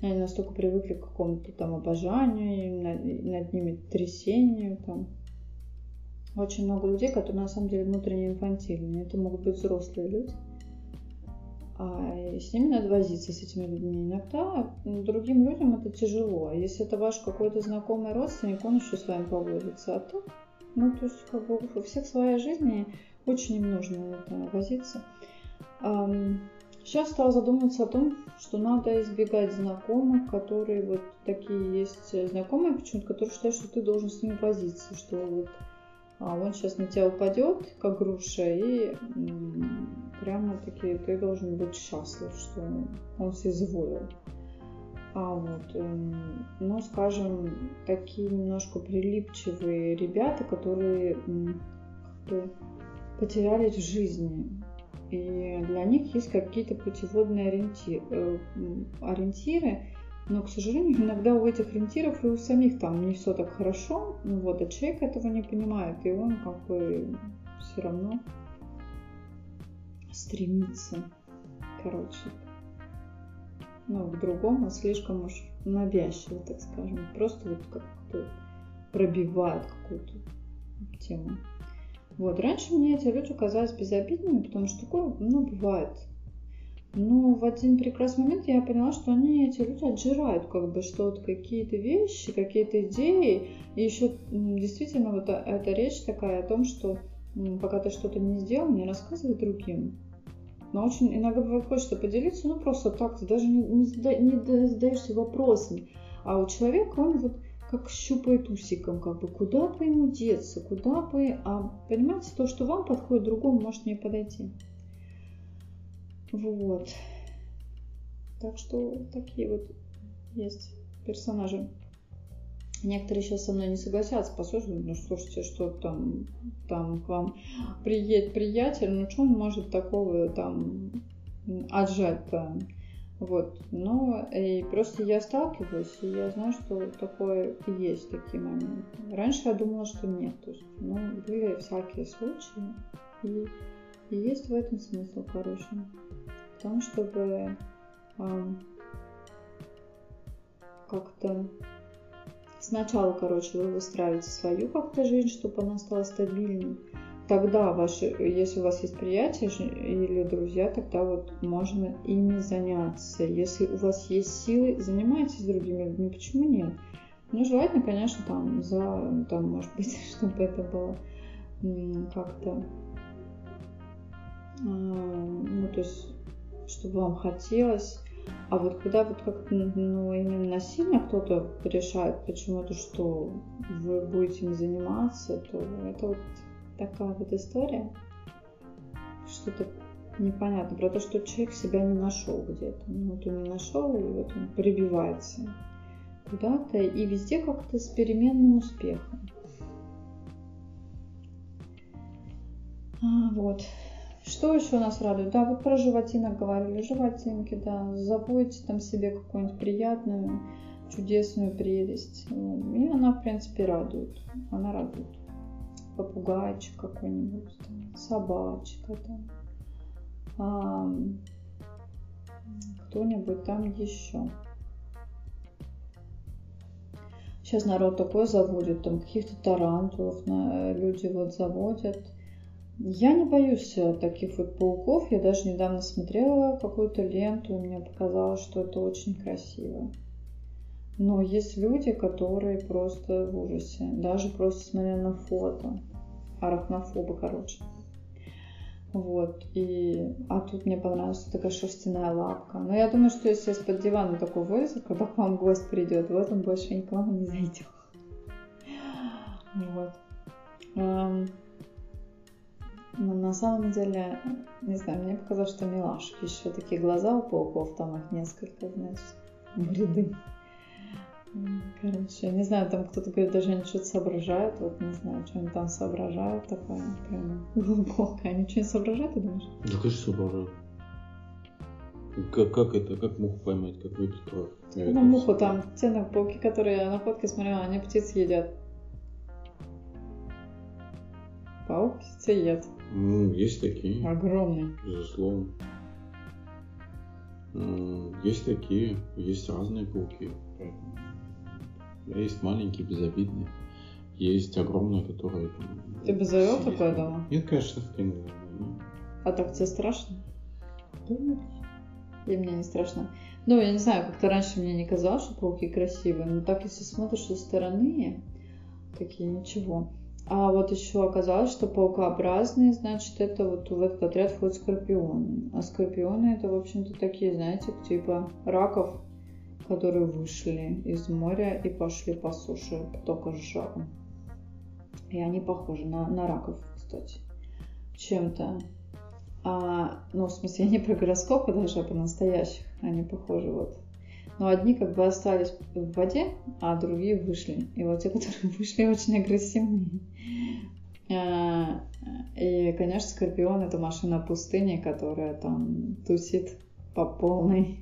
B: Они настолько привыкли к какому-то там обожанию, над, над ними трясению там. Очень много людей, которые на самом деле внутренне инфантильные. Это могут быть взрослые люди. А с ними надо возиться, с этими людьми. Иногда другим людям это тяжело. Если это ваш какой-то знакомый родственник, он еще с вами поводится. А то, ну, то есть, как бы у всех своя жизнь, и очень им нужно это возиться. Сейчас стала задумываться о том, что надо избегать знакомых, которые вот такие есть знакомые почему-то, которые считают, что ты должен с ними возиться, что вот а он сейчас на тебя упадет, как груша, и прямо-таки ты должен быть счастлив, что он соизволил. А вот, ну, скажем, такие немножко прилипчивые ребята, которые потеряли в жизни, и для них есть какие-то путеводные ориентиры, э, ориентиры, но, к сожалению, иногда у этих ориентиров и у самих там не все так хорошо, ну вот, а человек этого не понимает, и он как бы все равно стремится, короче, ну, к другому слишком уж навязчиво, так скажем, просто вот как-то пробивает какую-то тему. Вот, раньше мне эти люди казались безобидными, потому что такое, ну, бывает. Но в один прекрасный момент я поняла, что они, эти люди, отжирают как бы что-то, какие-то вещи, какие-то идеи. И еще действительно вот эта речь такая о том, что пока ты что-то не сделал, не рассказывай другим. Но очень иногда бывает хочется поделиться, ну просто так, ты даже не, не, не задаешься вопросами. А у человека он вот как щупает усиком, как бы куда бы ему деться, куда бы... А понимаете, то, что вам подходит, другому может не подойти. Вот. Так что такие вот есть персонажи. Некоторые сейчас со мной не согласятся, послушают, ну слушайте, что там, там к вам приедет приятель, ну что он может такого там отжать-то? Вот, но и просто я сталкиваюсь, и я знаю, что такое есть такие моменты. Раньше я думала, что нет, то есть, ну, были всякие случаи, и, и есть в этом смысл, короче, в том, чтобы эм, как-то сначала, короче, вы выстраиваете свою как-то жизнь, чтобы она стала стабильной. Тогда ваши, если у вас есть приятели или друзья, тогда вот можно ими заняться. Если у вас есть силы, занимайтесь другими людьми. Почему нет? Ну, желательно, конечно, там, за, там, может быть, чтобы это было как-то, ну, то есть, чтобы вам хотелось, а вот когда вот как ну, именно насильно кто-то решает почему-то, что вы будете им заниматься, то это вот такая вот история, что-то непонятно, про то, что человек себя не нашел где-то. Ну, вот он не нашел, и вот он прибивается куда-то, и везде как-то с переменным успехом. А, вот. Что еще нас радует? Да, вот про животинок говорили. Животинки, да. Заводите там себе какую-нибудь приятную, чудесную прелесть. И она, в принципе, радует. Она радует. Попугайчик какой-нибудь, там, собачка там. А, кто-нибудь там еще. Сейчас народ такой заводит, там каких-то тарантулов на, люди вот заводят я не боюсь э, таких вот пауков. Я даже недавно смотрела какую-то ленту, и мне показалось, что это очень красиво. Но есть люди, которые просто в ужасе. Даже просто смотря на фото. Арахнофобы, короче. Вот. И... А тут мне понравилась такая шерстяная лапка. Но я думаю, что если из-под дивана такой вылезет, когда к вам гость придет, вот он больше никому не зайдет. Вот. Эм, но на самом деле, не знаю, мне показалось, что милашки. Еще такие глаза у пауков, там их несколько, значит, в ряды. Короче, не знаю, там кто-то говорит, даже они что-то соображают, вот не знаю, что они там соображают, такое прям глубокое. Они что-нибудь соображают, ты думаешь?
A: Да, конечно, соображают. Как, как это, как муху поймать, как выпить кровь?
B: Ну, муху там, те на пауки, которые я на фотке смотрела, они птиц едят. Паук птицеед.
A: Ну, есть такие.
B: Огромный.
A: Безусловно. Есть такие, есть разные пауки. Есть маленькие, безобидные. Есть огромные, которые...
B: Ты бы завел такое дома?
A: Нет, конечно, в не
B: А так тебе страшно? Да нет. И мне не страшно. Ну, я не знаю, как-то раньше мне не казалось, что пауки красивые, но так, если смотришь со стороны, такие ничего. А вот еще оказалось, что паукообразные, значит, это вот в этот отряд входят скорпионы. А скорпионы это, в общем-то, такие, знаете, типа раков, которые вышли из моря и пошли по суше, только с жаром. И они похожи на, на раков, кстати, чем-то. А, ну, в смысле, не про гороскопы даже, а по настоящих. Они похожи вот но одни как бы остались в воде, а другие вышли. И вот те, которые вышли, очень агрессивные. А, и, конечно, Скорпион это машина пустыни, которая там тусит по полной.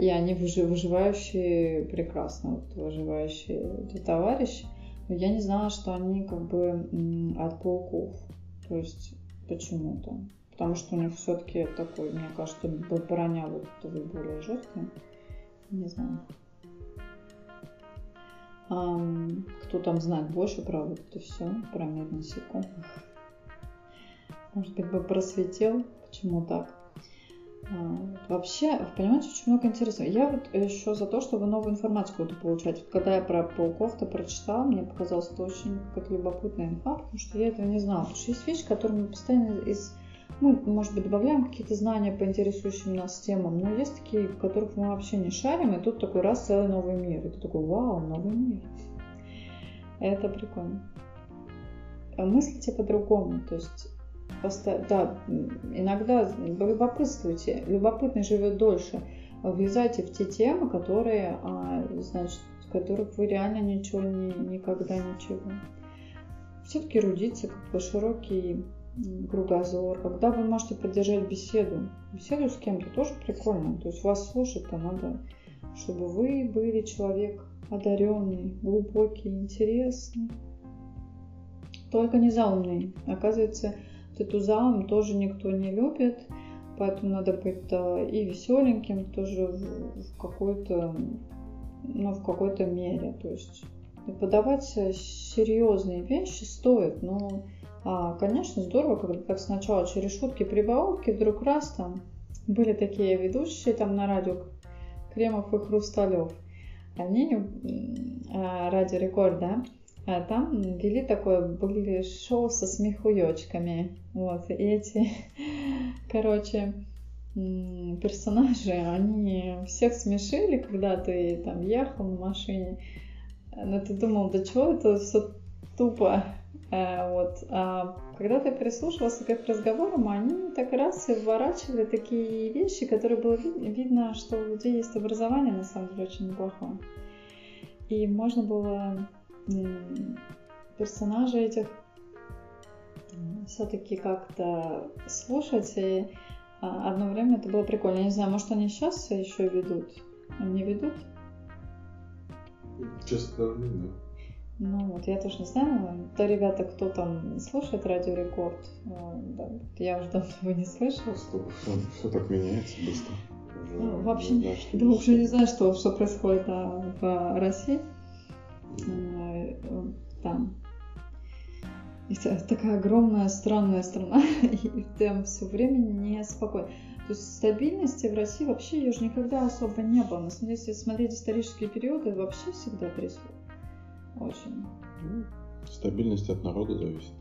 B: И они выживающие прекрасно, вот, выживающие товарищи. Но я не знала, что они как бы от пауков. То есть почему-то. Потому что у них все-таки такой, мне кажется, броня вот более жесткая не знаю. А, кто там знает больше про вот это все, про мир насекомых? Может быть, бы просветил, почему так? А, вообще, понимаете, очень много интересного. Я вот еще за то, чтобы новую информацию какую-то получать. Вот когда я про пауков-то прочитала, мне показалось это очень как любопытная инфа, потому что я этого не знала. Потому что есть вещи, которые мы постоянно из Мы, может быть, добавляем какие-то знания по интересующим нас темам, но есть такие, в которых мы вообще не шарим, и тут такой раз целый новый мир. И ты такой, вау, новый мир. Это прикольно. А мыслите по-другому, то есть да, иногда любопытствуйте, любопытный живет дольше. Влезайте в те темы, которые, а, значит, в которых вы реально ничего не, никогда ничего. Все-таки рудиться, как бы широкий кругозор, когда вы можете поддержать беседу. Беседу с кем-то тоже прикольно. То есть вас слушать-то надо, чтобы вы были человек одаренный, глубокий, интересный. Только не заумный. Оказывается, эту заум тоже никто не любит, поэтому надо быть и веселеньким тоже в какой-то, ну, в какой-то мере. То есть подавать серьезные вещи стоит, но, а, конечно, здорово, когда так сначала через шутки, прибаутки, вдруг раз там были такие ведущие там на радио Кремов и Хрусталев. Они, а, радио Рекорд, да, там вели такое, были шоу со смехуёчками. Вот, и эти, короче, персонажи, они всех смешили, когда ты там ехал на машине. Но ты думал, да чего это все тупо. А, вот. А когда ты прислушивался к их разговорам, они так раз и вворачивали такие вещи, которые было видно, что у людей есть образование, на самом деле, очень неплохое. И можно было персонажей этих все-таки как-то слушать. И а, одно время это было прикольно. Я не знаю, может они сейчас еще ведут? Они ведут?
A: Честно, да.
B: Ну вот, я тоже не знаю. То ребята, кто там слушает Радио Рекорд, а, да, я уже давно его не слышала.
A: Все, все так меняется быстро.
B: Уже ну, вообще, не знаю, да, уже не знаю, что, что происходит да, в России. Э, там. Это такая огромная, странная страна, и там все время неспокойно. То есть стабильности в России вообще ее же никогда особо не было. Но если смотреть исторические периоды, вообще всегда трясло. Очень.
A: Ну, стабильность от народа зависит.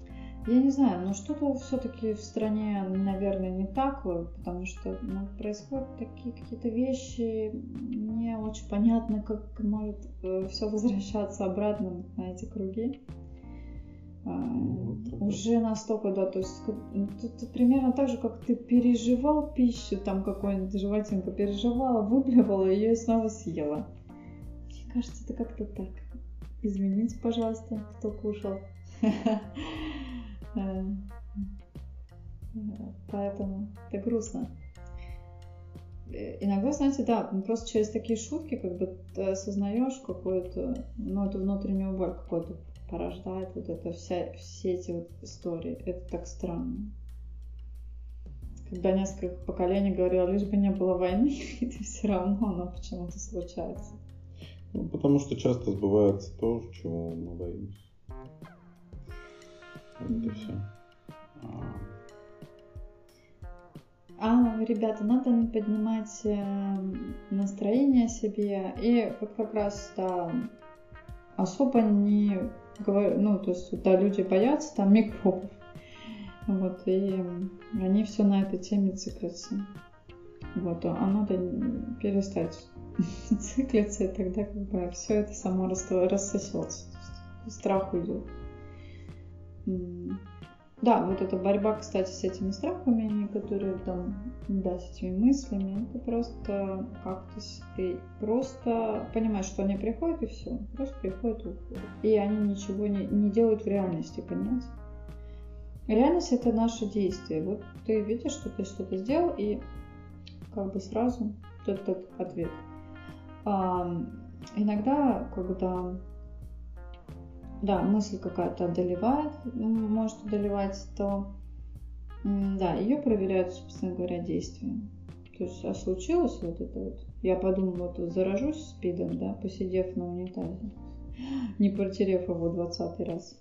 B: Я не знаю, но что-то все-таки в стране, наверное, не так, потому что ну, происходят такие какие-то вещи, не очень понятно, как может э, все возвращаться обратно на эти круги. А, ну, уже настолько, да, то есть ну, это примерно так же, как ты переживал пищу, там какой-нибудь животинка переживала, выблевала ее и снова съела. Мне кажется, это как-то так. Извините, пожалуйста, кто кушал. Поэтому это грустно. Э, иногда, знаете, да, просто через такие шутки как бы ты осознаешь какую-то, ну, эту внутреннюю боль какую-то порождает вот это вся, все эти вот истории. Это так странно. Когда несколько поколений говорило, лишь бы не было войны, это все равно оно почему-то случается.
A: Ну, потому что часто сбывается то, чего мы боимся. Вот и все.
B: А, ребята, надо поднимать э, настроение себе. И вот как раз да, особо не говорю, ну то есть да, люди боятся там микробов, вот и они все на этой теме циклятся, вот, а надо перестать циклиться и тогда как бы все это само рассосется, страх уйдет. Да, вот эта борьба, кстати, с этими страхами, которые там, да, с этими мыслями, это просто как-то ты просто понимаешь, что они приходят и все, просто приходят и уходят. И они ничего не, не делают в реальности, понимаете? Реальность это наше действие. Вот ты видишь, что ты что-то сделал, и как бы сразу этот ответ. А, иногда, когда да, мысль какая-то одолевает, может одолевать, то да, ее проверяют, собственно говоря, действием. То есть, а случилось вот это вот, я подумала, вот заражусь спидом, да, посидев на унитазе, не протерев его 20 раз.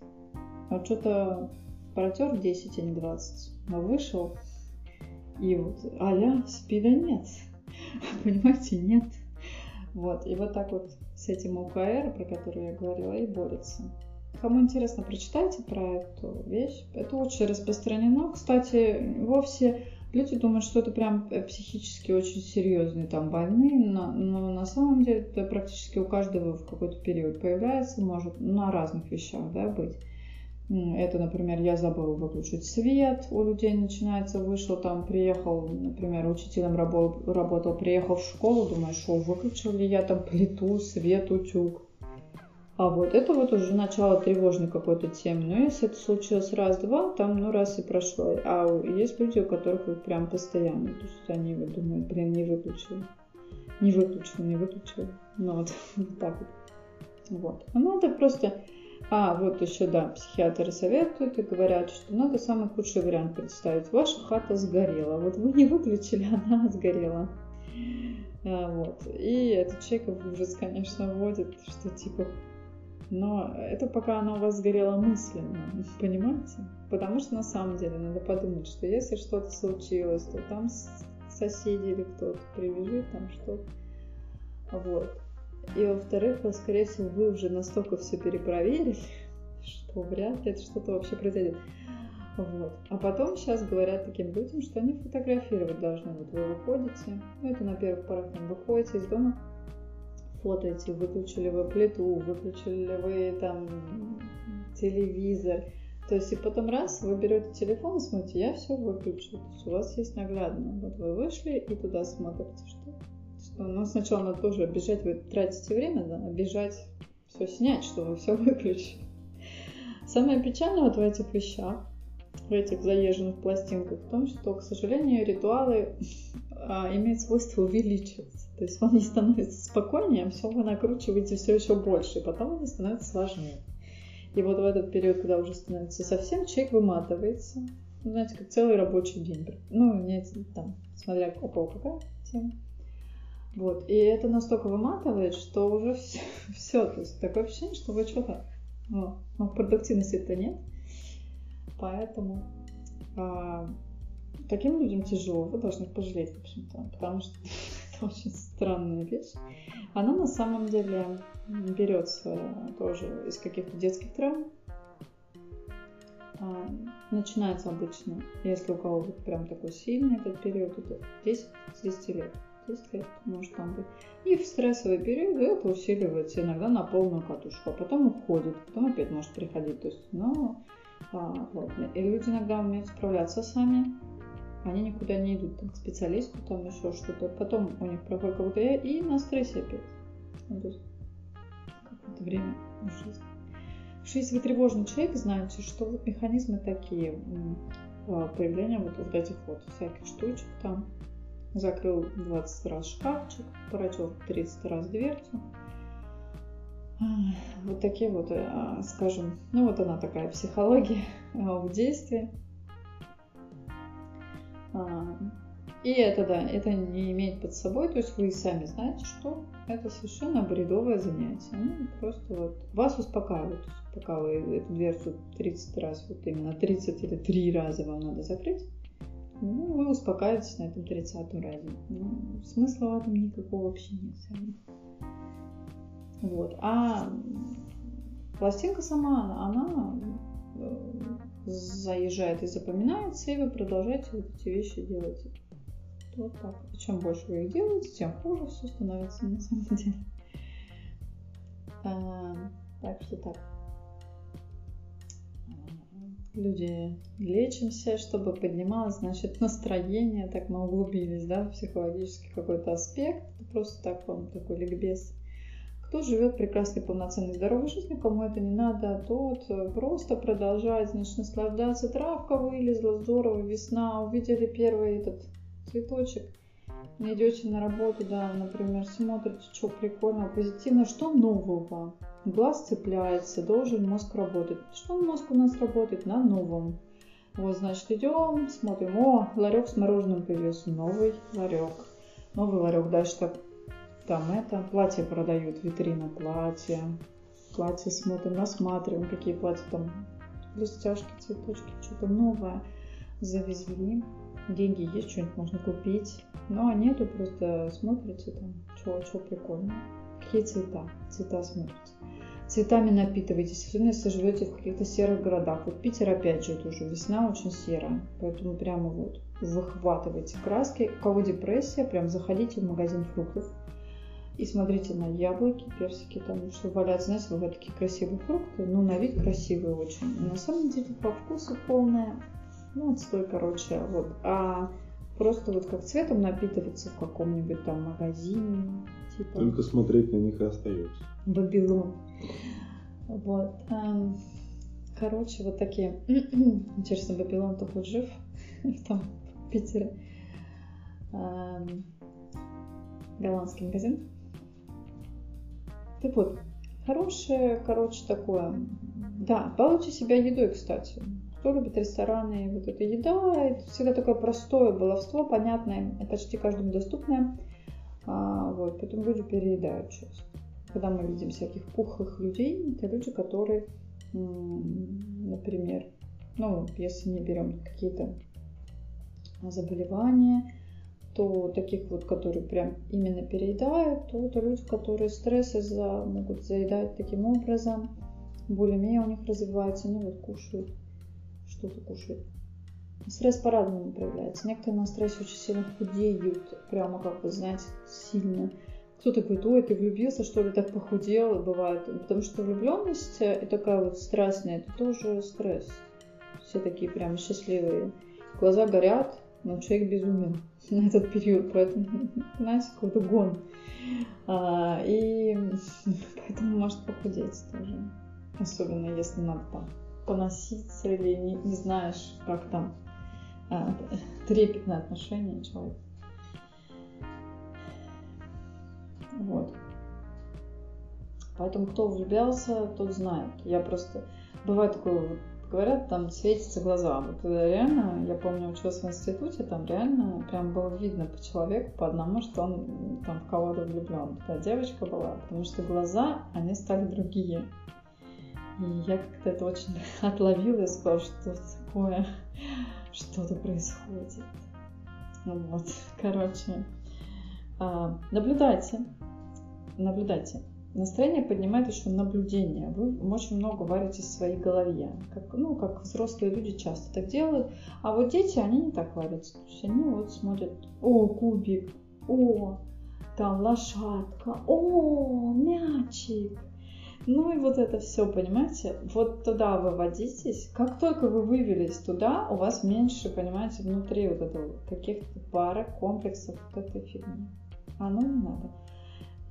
B: А что-то протер 10, а не 20, но вышел, и вот, аля, спида нет. Понимаете, нет. Вот, и вот так вот с этим УКР, про который я говорила, и борется. Кому интересно, прочитайте про эту вещь. Это очень распространено. Кстати, вовсе люди думают, что это прям психически очень серьезные там больные, но, но на самом деле это практически у каждого в какой-то период появляется, может на разных вещах да, быть. Это, например, я забыл выключить свет, у людей начинается, вышел там, приехал, например, учителем работал приехал в школу, думаю, что выключил ли я там плиту, свет, утюг. А вот это вот уже начало тревожной какой-то темы. Но если это случилось раз-два, там ну раз и прошло. А есть люди, у которых вот прям постоянно. То есть они вот думают, блин, не выключил. Не выключил, не выключил. Ну вот, так вот. Вот. Ну, надо просто... А, вот еще, да, психиатры советуют и говорят, что надо самый худший вариант представить. Ваша хата сгорела. Вот вы не выключили, она сгорела. А, вот. И этот человек в ужас, конечно, вводит, что типа но это пока она у вас сгорела мысленно, понимаете? Потому что на самом деле надо подумать, что если что-то случилось, то там соседи или кто-то прибежит, там что-то. Вот. И во-вторых, скорее всего, вы уже настолько все перепроверили, что вряд ли это что-то вообще произойдет. Вот. А потом сейчас говорят таким людям, что они фотографировать должны. Вот вы выходите, ну это на первых порах, там, выходите из дома, фотоете, выключили вы плиту, выключили ли вы там телевизор. То есть и потом раз, вы берете телефон и смотрите, я все выключу. То есть у вас есть наглядно. Вот вы вышли и туда смотрите, что, что ну, сначала надо тоже бежать, вы тратите время, да, бежать, все снять, чтобы все выключили. Самое печальное вот в этих вещах, в этих заезженных пластинках в том, что, к сожалению, ритуалы а, имеют свойство увеличиваться. То есть он не становится спокойнее, а все вы накручиваете все еще больше, и потом он становится сложнее. И вот в этот период, когда уже становится совсем, человек выматывается, ну, знаете, как целый рабочий день. Ну, не там, смотря у кого какая тема. Вот. И это настолько выматывает, что уже все, все то есть такое ощущение, что вы что-то, ну, ну продуктивности-то нет. Поэтому а, таким людям тяжело, вы должны пожалеть, в общем-то, потому что очень странная вещь. Она на самом деле берется тоже из каких-то детских травм. А, начинается обычно, если у кого вот прям такой сильный этот период, это 10 10 лет. 10 лет может там быть. И в стрессовый период это усиливается иногда на полную катушку, а потом уходит, потом опять может приходить. То есть, ну, а, вот. И люди иногда умеют справляться сами, они никуда не идут там, к специалисту, там еще что-то. Потом у них проходит какое-то и на стрессе опять. Ну, какое-то время жизни. Что если вы тревожный человек, знаете, что вот механизмы такие а, появления вот, вот этих вот всяких штучек там. Закрыл 20 раз шкафчик, протер 30 раз дверцу. Вот такие вот, а, скажем, ну вот она такая психология в действии. А, и это, да, это не имеет под собой, то есть вы сами знаете, что это совершенно бредовое занятие. Ну, просто вот вас успокаивают, пока вы эту дверцу 30 раз, вот именно 30 или 3 раза вам надо закрыть, ну, вы успокаиваетесь на этом 30 разе. Ну, смысла в этом никакого вообще нет. Вот. А пластинка сама, она э, заезжает и запоминается, и вы продолжаете вот эти вещи делать. Вот так. И чем больше вы их делаете, тем хуже все становится на самом деле. А, так что так. Люди лечимся, чтобы поднималось, значит, настроение, так мы углубились, да, в психологический какой-то аспект. Просто так вам такой ликбез кто живет прекрасной, полноценной, здоровой жизнью, кому это не надо, тот э, просто продолжает, значит, наслаждаться. Травка вылезла, здорово, весна, увидели первый этот цветочек. Идете на работу, да, например, смотрите, что прикольно, позитивно, что нового. Глаз цепляется, должен мозг работать. Что мозг у нас работает? На новом. Вот, значит, идем, смотрим, о, ларек с мороженым появился, новый ларек. Новый ларек. Дальше так там это, платье продают, витрина платья. Платье смотрим, рассматриваем, какие платья там, блестяшки, цветочки, что-то новое завезли. Деньги есть, что-нибудь можно купить. Ну, а нету, просто смотрите там, что, что прикольно. Какие цвета? Цвета смотрите. цветами напитывайтесь, особенно если живете в каких-то серых городах. Вот Питер, опять же, это уже весна очень серая, поэтому прямо вот выхватывайте краски. У кого депрессия, прям заходите в магазин фруктов и смотрите на яблоки, персики, там что валяются. Знаете, бывают такие красивые фрукты, ну, на вид красивые очень. на самом деле по вкусу полная, ну, отстой, короче, вот. А просто вот как цветом напитываться в каком-нибудь там магазине.
A: Типа... Только смотреть на них и остается.
B: Вавилон. Вот. Эм, короче, вот такие. Интересно, Вавилон-то хоть жив там, в Питере. Эм, голландский магазин. Так вот, хорошее, короче, такое. Да, балуйте себя едой, кстати. Кто любит рестораны, вот эта еда, это всегда такое простое баловство, понятное, почти каждому доступное. А, вот, поэтому люди переедают часто. Когда мы видим всяких пухлых людей, это люди, которые, например, ну, если не берем какие-то заболевания, то таких вот, которые прям именно переедают, то это люди, которые стрессы за, могут заедать таким образом. Более-менее у них развивается, они вот кушают, что-то кушают. Стресс по-разному проявляется. Некоторые на стрессе очень сильно худеют, прямо как вы знаете, сильно. Кто-то говорит, ой, ты влюбился, что ли, так похудел, бывает. Потому что влюбленность и такая вот страстная, это тоже стресс. Все такие прям счастливые. Глаза горят, но человек безумен на этот период, поэтому, знаете, какой-то гон. А, и поэтому может похудеть тоже. Особенно если надо там поноситься или не, не знаешь, как там а, трепетное отношение человека. Вот. Поэтому кто влюблялся, тот знает. Я просто... Бывает такое, вот, говорят, там светятся глаза. Вот реально, я помню, училась в институте, там реально прям было видно по человеку, по одному, что он там в кого-то влюблен. Та девочка была, потому что глаза, они стали другие. И я как-то это очень отловила и сказала, что такое, что-то происходит. Вот, короче, а, наблюдайте, наблюдайте. Настроение поднимает еще наблюдение. Вы очень много варите в своей голове. Как, ну, как взрослые люди часто так делают. А вот дети, они не так варятся. То есть они вот смотрят, о, кубик, о, там лошадка, о, мячик. Ну и вот это все, понимаете, вот туда вы водитесь. Как только вы вывелись туда, у вас меньше, понимаете, внутри вот этого каких-то парок, комплексов вот этой фигни. Оно не надо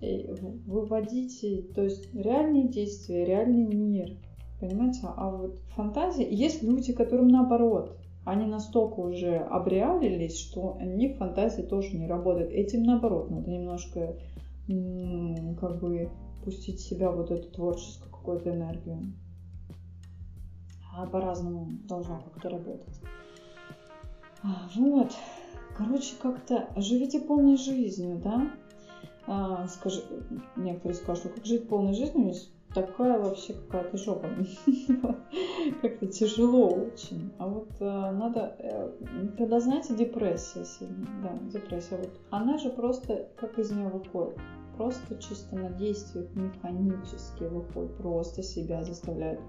B: выводите, то есть реальные действия, реальный мир, понимаете? А вот фантазии, есть люди, которым наоборот, они настолько уже обреалились, что они в фантазии тоже не работают. Этим наоборот, надо немножко как бы пустить в себя вот эту творческую какую-то энергию. А по-разному должно как-то работать. А, вот. Короче, как-то живите полной жизнью, да? А, скажи, некоторые скажут, ну как жить полной жизнью, есть такая вообще какая-то жопа. Как-то тяжело очень. А вот а, надо, э, когда, знаете, депрессия сильная, да, депрессия, вот она же просто, как из нее выходит? Просто чисто на действиях механически выходит, просто себя заставляет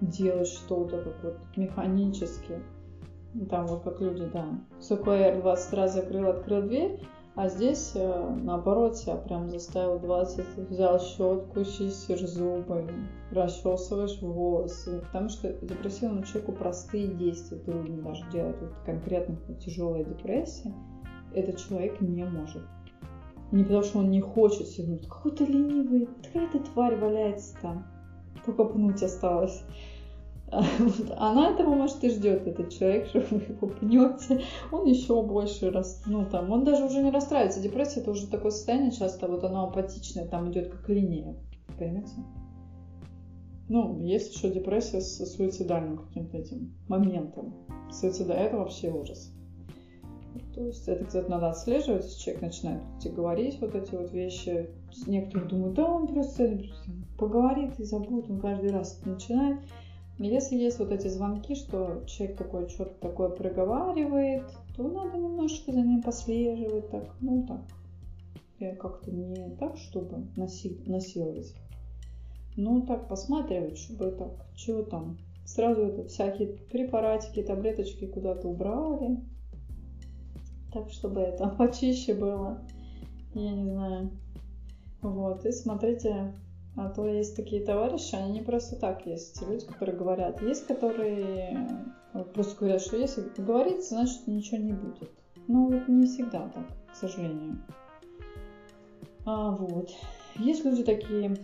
B: делать что-то, как вот механически. Там вот как люди, да. СКР 20 раз закрыл, открыл дверь, а здесь, э, наоборот, я прям заставил 20, взял щетку, чистишь зубы, расчесываешь волосы. Потому что депрессивному человеку простые действия трудно даже делать. Вот конкретно тяжелая депрессия, этот человек не может. Не потому что он не хочет сидеть. Какой то ленивый, какая-то тварь валяется там. Только пнуть осталось. Она этого, может, и ждет, этот человек, что вы его пнете, он еще больше раз, ну там, он даже уже не расстраивается. Депрессия это уже такое состояние часто, вот оно апатичное, там идет как линия, понимаете? Ну, есть еще депрессия с суицидальным каким-то этим моментом. Суицида это вообще ужас. То есть это, кстати, надо отслеживать, если человек начинает говорить вот эти вот вещи. Некоторые думают, да, он просто поговорит и забудет, он каждый раз начинает. Если есть вот эти звонки, что человек такой что-то такое проговаривает, то надо немножечко за ним послеживать, так, ну так, как-то не так, чтобы насиловать, Ну, так посматривать, чтобы так, чего там. Сразу это всякие препаратики, таблеточки куда-то убрали. Так, чтобы это почище было. Я не знаю. Вот, и смотрите, а то есть такие товарищи, они не просто так есть. Люди, которые говорят. Есть, которые просто говорят, что если говорить, значит ничего не будет. Ну, вот не всегда так, к сожалению. А, вот. Есть люди такие,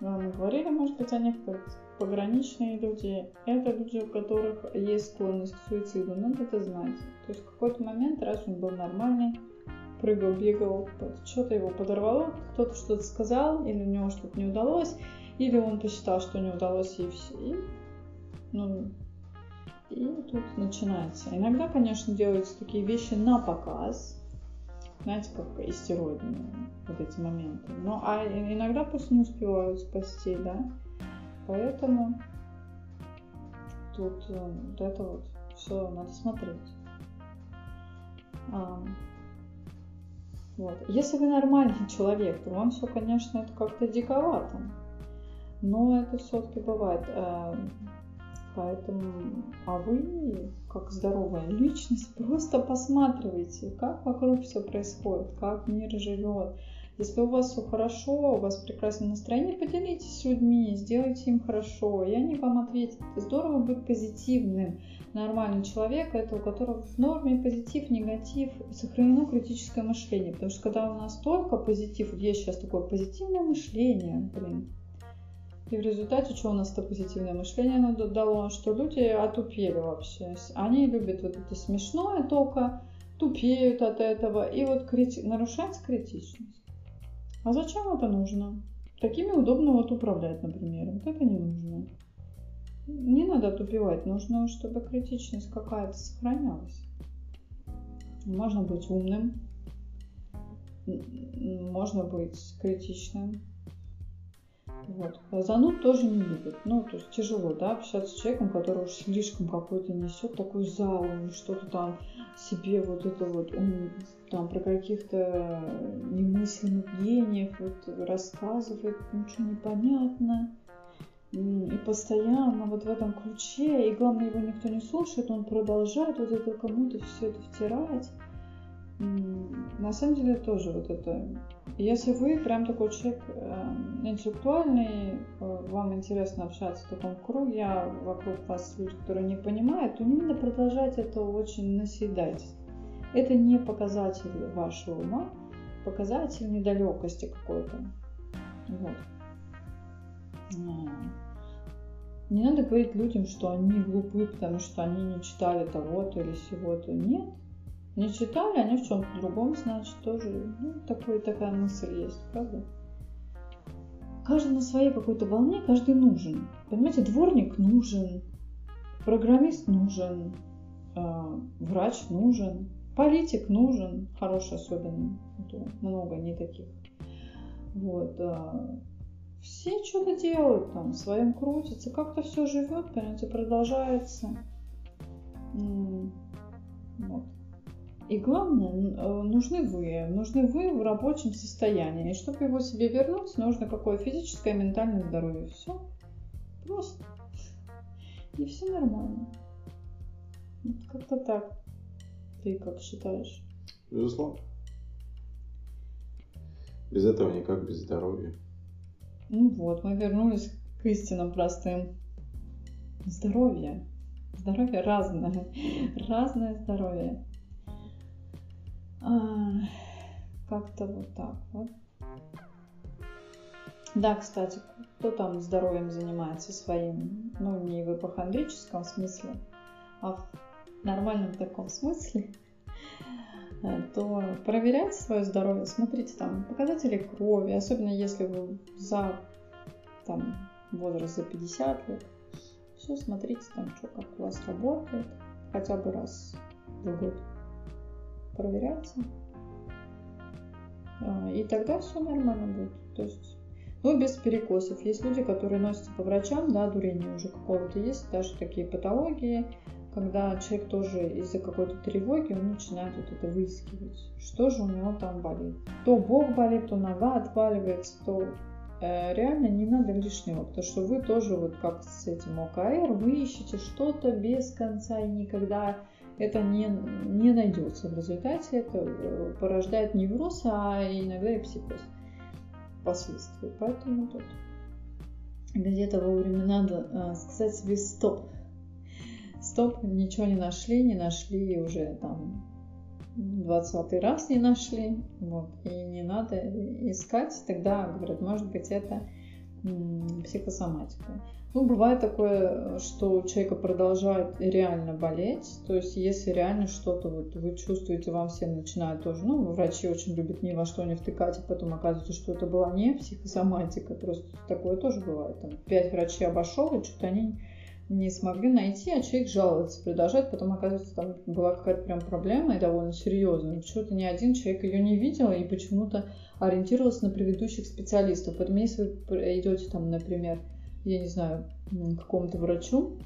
B: мы говорили, может быть, о них, пограничные люди. Это люди, у которых есть склонность к суициду. Надо это знать. То есть в какой-то момент, раз он был нормальный, прыгал, бегал, что-то его подорвало, кто-то что-то сказал, или у него что-то не удалось, или он посчитал, что не удалось, и все. И, ну, и тут начинается. Иногда, конечно, делаются такие вещи на показ, знаете, как истероидные вот эти моменты. Но а иногда просто не успевают спасти, да. Поэтому тут э, вот это вот все надо смотреть. Вот. Если вы нормальный человек, то вам все, конечно, это как-то диковато. Но это все-таки бывает. Э, Поэтому, а вы, как здоровая личность, просто посматривайте, как вокруг все происходит, как мир живет. Если у вас все хорошо, у вас прекрасное настроение, поделитесь с людьми, сделайте им хорошо, и они вам ответят. Здорово быть позитивным. Нормальный человек – это у которого в норме позитив, негатив, сохранено критическое мышление. Потому что когда у нас только позитив, есть сейчас такое позитивное мышление, блин, и в результате, что у нас это позитивное мышление оно дало, что люди отупели вообще. Они любят вот это смешное только, тупеют от этого, и вот крити... нарушается критичность. А зачем это нужно? Такими удобно вот управлять, например. Вот это не нужно. Не надо тупевать, нужно, чтобы критичность какая-то сохранялась. Можно быть умным, можно быть критичным, вот. Зануд тоже не любят. Ну, то есть тяжело, да, общаться с человеком, который уж слишком какой-то несет такой зал, что-то там себе вот это вот, он там про каких-то немысленных гениев вот рассказывает, ничего непонятно. И постоянно вот в этом ключе, и главное, его никто не слушает, он продолжает вот это кому-то все это втирать. На самом деле тоже вот это. Если вы прям такой человек э, интеллектуальный, э, вам интересно общаться в таком круге, а вокруг вас люди, которые не понимают, то не надо продолжать это очень наседать. Это не показатель вашего ума, показатель недалекости какой-то. Вот. Не надо говорить людям, что они глупы, потому что они не читали того-то или сего-то. Нет, не читали, они в чем-то другом, значит, тоже ну, такой, такая мысль есть, правда? Каждый на своей какой-то волне, каждый нужен. Понимаете, дворник нужен, программист нужен, э, врач нужен, политик нужен, хороший особенно, много не таких. Вот, э, все что-то делают там, в своем крутятся, как-то все живет, понимаете, продолжается. Вот. И главное, э, нужны вы. Нужны вы в рабочем состоянии. И чтобы его себе вернуть, нужно какое физическое и ментальное здоровье. Все. Просто. И все нормально. Вот как-то так. Ты как считаешь?
A: Безусловно. Без этого никак, без здоровья.
B: Ну вот, мы вернулись к истинам простым. Здоровье. Здоровье разное. Разное здоровье. А, как-то вот так вот. Да, кстати, кто там здоровьем занимается своим, ну, не в ипохондрическом смысле, а в нормальном таком смысле, то проверяйте свое здоровье, смотрите там показатели крови, особенно если вы за там, возраст за 50 лет. Все, смотрите там, что как у вас работает, хотя бы раз в год проверяться. А, и тогда все нормально будет. То есть, ну, без перекосов. Есть люди, которые носятся по врачам, да, дурение уже какого-то есть, даже такие патологии, когда человек тоже из-за какой-то тревоги, он начинает вот это выискивать, что же у него там болит. То бок болит, то нога отваливается, то э, реально не надо лишнего, потому что вы тоже вот как с этим ОКР, вы ищете что-то без конца и никогда это не, не найдется. В результате это э, порождает невроз, а иногда и психоз последствий. Поэтому тут где-то вовремя надо э, сказать себе стоп. Стоп, ничего не нашли, не нашли уже там двадцатый раз не нашли, вот, и не надо искать, тогда, говорят, может быть, это психосоматика. Ну, бывает такое, что у человека продолжает реально болеть, то есть если реально что-то вот вы чувствуете, вам все начинают тоже, ну, врачи очень любят ни во что не втыкать, и потом оказывается, что это была не психосоматика, просто такое тоже бывает. Там, пять врачей обошел, и что-то они не смогли найти, а человек жалуется, продолжает, потом оказывается, там была какая-то прям проблема и довольно серьезная. Почему-то ни один человек ее не видел и почему-то ориентировался на предыдущих специалистов. Поэтому если вы идете там, например, я не знаю, к какому-то врачу,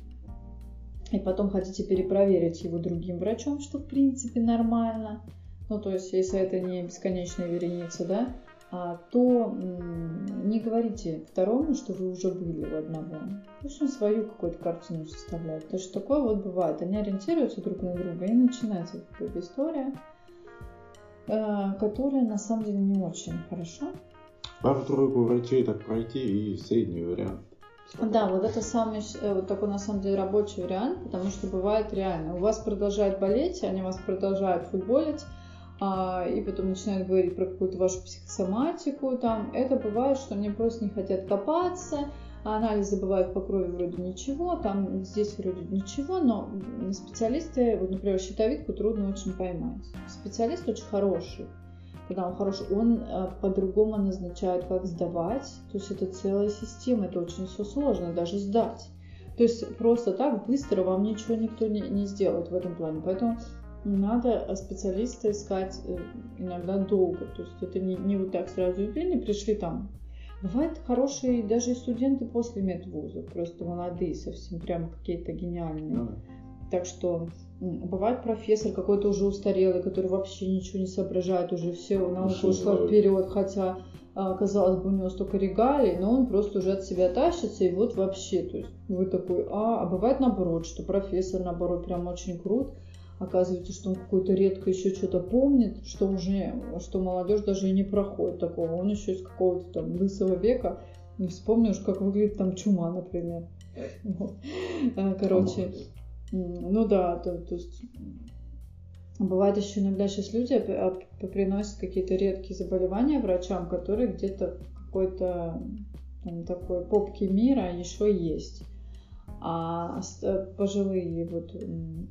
B: и потом хотите перепроверить его другим врачом, что в принципе нормально, ну то есть если это не бесконечная вереница, да, то не говорите второму, что вы уже были у одного. Пусть он свою какую-то картину составляет. Потому что такое вот бывает. Они ориентируются друг на друга и начинается какая-то история, э, которая на самом деле не очень хорошо.
A: Пару-тройку врачей так пройти и средний вариант.
B: Да, вот это самый э, вот такой на самом деле рабочий вариант, потому что бывает реально. У вас продолжает болеть, они вас продолжают футболить, а, и потом начинают говорить про какую-то вашу психосоматику, там, это бывает, что они просто не хотят копаться, а анализы бывают по крови вроде ничего, там здесь вроде ничего, но специалисты, вот, например, щитовидку трудно очень поймать. Специалист очень хороший, когда он хороший, он а, по-другому назначает, как сдавать, то есть это целая система, это очень все сложно даже сдать. То есть просто так быстро вам ничего никто не, не сделает в этом плане. Поэтому надо специалиста искать э, иногда долго. То есть это не, не вот так сразу не пришли там. Бывают хорошие даже и студенты после медвуза, просто молодые совсем, прям какие-то гениальные. Ну, Так что бывает профессор какой-то уже устарелый, который вообще ничего не соображает, уже все наука ушла вперед, хотя а, казалось бы, у него столько регалий, но он просто уже от себя тащится, и вот вообще, то есть вы такой, а, а бывает наоборот, что профессор, наоборот, прям очень крут, оказывается, что он какой-то редко еще что-то помнит, что уже, что молодежь даже и не проходит такого. Он еще из какого-то там лысого века не вспомнишь, как выглядит там чума, например. А, короче, ну да, то, то есть Бывает еще иногда сейчас люди приносят какие-то редкие заболевания врачам, которые где-то какой-то там, такой попки мира еще есть. А пожилые вот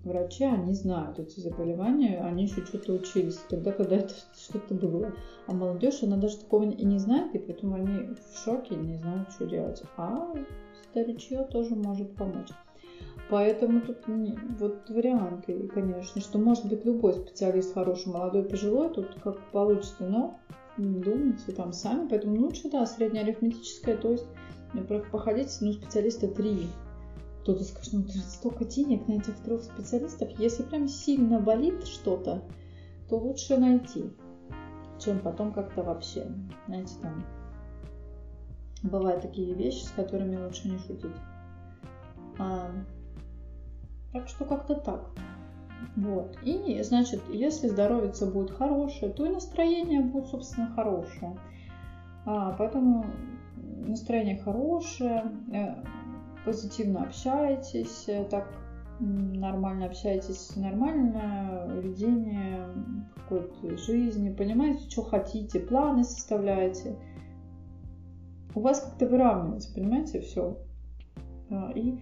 B: врачи, они знают эти заболевания, они еще что-то учились тогда, когда это что-то было. А молодежь, она даже такого и не знает, и поэтому они в шоке, не знают, что делать. А старичье тоже может помочь. Поэтому тут вот варианты, конечно, что может быть любой специалист хороший, молодой, пожилой, тут как получится, но думайте там сами, поэтому лучше, да, среднеарифметическое, то есть походить, ну, специалиста три кто-то скажет, ну, столько денег на этих трех специалистов, если прям сильно болит что-то, то лучше найти, чем потом как-то вообще, знаете, там, бывают такие вещи, с которыми лучше не шутить. А, так что как-то так. Вот. И, значит, если здоровье будет хорошее, то и настроение будет, собственно, хорошее. А, поэтому настроение хорошее, э, позитивно общаетесь, э, так нормально общаетесь, нормальное ведение какой-то жизни, понимаете, что хотите, планы составляете. У вас как-то выравнивается, понимаете, все. А, и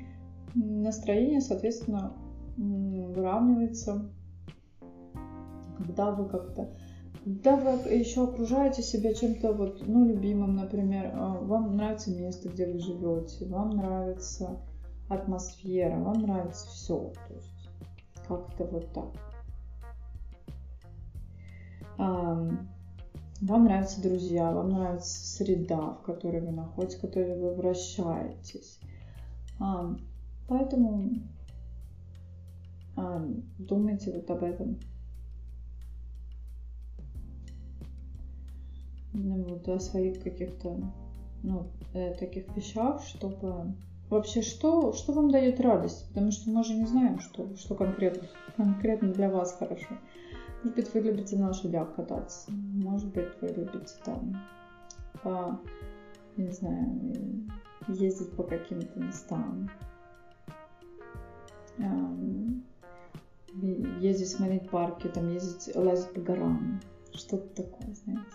B: настроение, соответственно, выравнивается, когда вы как-то когда вы еще окружаете себя чем-то вот, ну, любимым, например, а, вам нравится место, где вы живете, вам нравится атмосфера, вам нравится все, то есть как-то вот так. Вам нравятся друзья, вам нравится среда, в которой вы находитесь, в которой вы вращаетесь. Поэтому думайте вот об этом. Вот о своих каких-то ну, э, таких вещах, чтобы вообще что, что вам дает радость, потому что мы же не знаем, что, что конкретно, конкретно для вас хорошо. Может быть, вы любите на лошадях кататься, может быть, вы любите там по, не знаю, ездить по каким-то местам, ездить смотреть парки, там ездить, лазить по горам, что-то такое, знаете.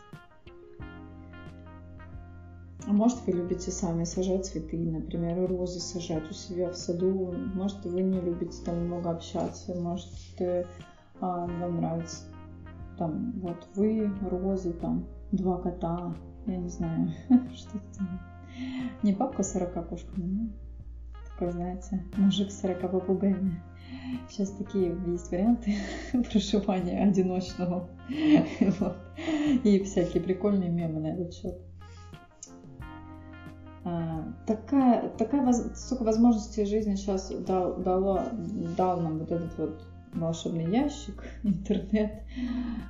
B: А может, вы любите сами сажать цветы, например, розы сажать у себя в саду. Может, вы не любите там много общаться. Может, а, вам нравится там вот вы, розы, там два кота, я не знаю, что то Не папка с 40 кошками, ну, такой, знаете, мужик с 40 попугаями. Сейчас такие есть варианты проживания одиночного. вот. И всякие прикольные мемы на этот счет. А, такая, такая столько возможностей жизни сейчас дал, дала, дал нам вот этот вот волшебный ящик, интернет.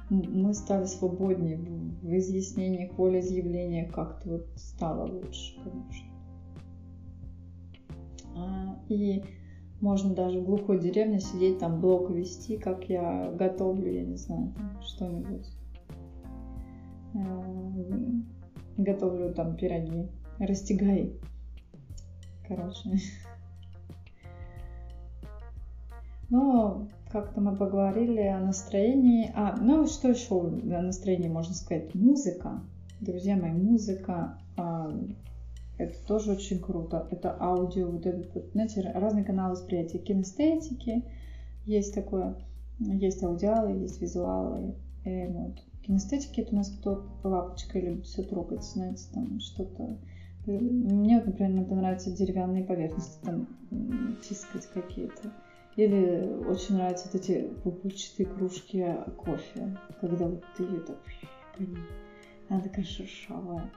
B: Мы стали свободнее в изъяснениях, волеизъявлениях как-то вот стало лучше, конечно. А, и можно даже в глухой деревне сидеть, там блог вести, как я готовлю, я не знаю, что-нибудь. А, готовлю там пироги Растягай. Короче. Но как-то мы поговорили о настроении. А, ну что еще о настроении можно сказать? Музыка. Друзья мои, музыка. А, это тоже очень круто. Это аудио, вот этот, знаете, разные каналы восприятия. Кинестетики, есть такое, есть аудиалы, есть визуалы. И э, вот. Кинестетики это у нас кто лапочкой любит все трогать, знаете, там что-то мне, например, иногда нравятся деревянные поверхности, там, тискать какие-то. Или очень нравятся вот эти пупырчатые кружки кофе, когда вот ты ее так... Она такая шершавая.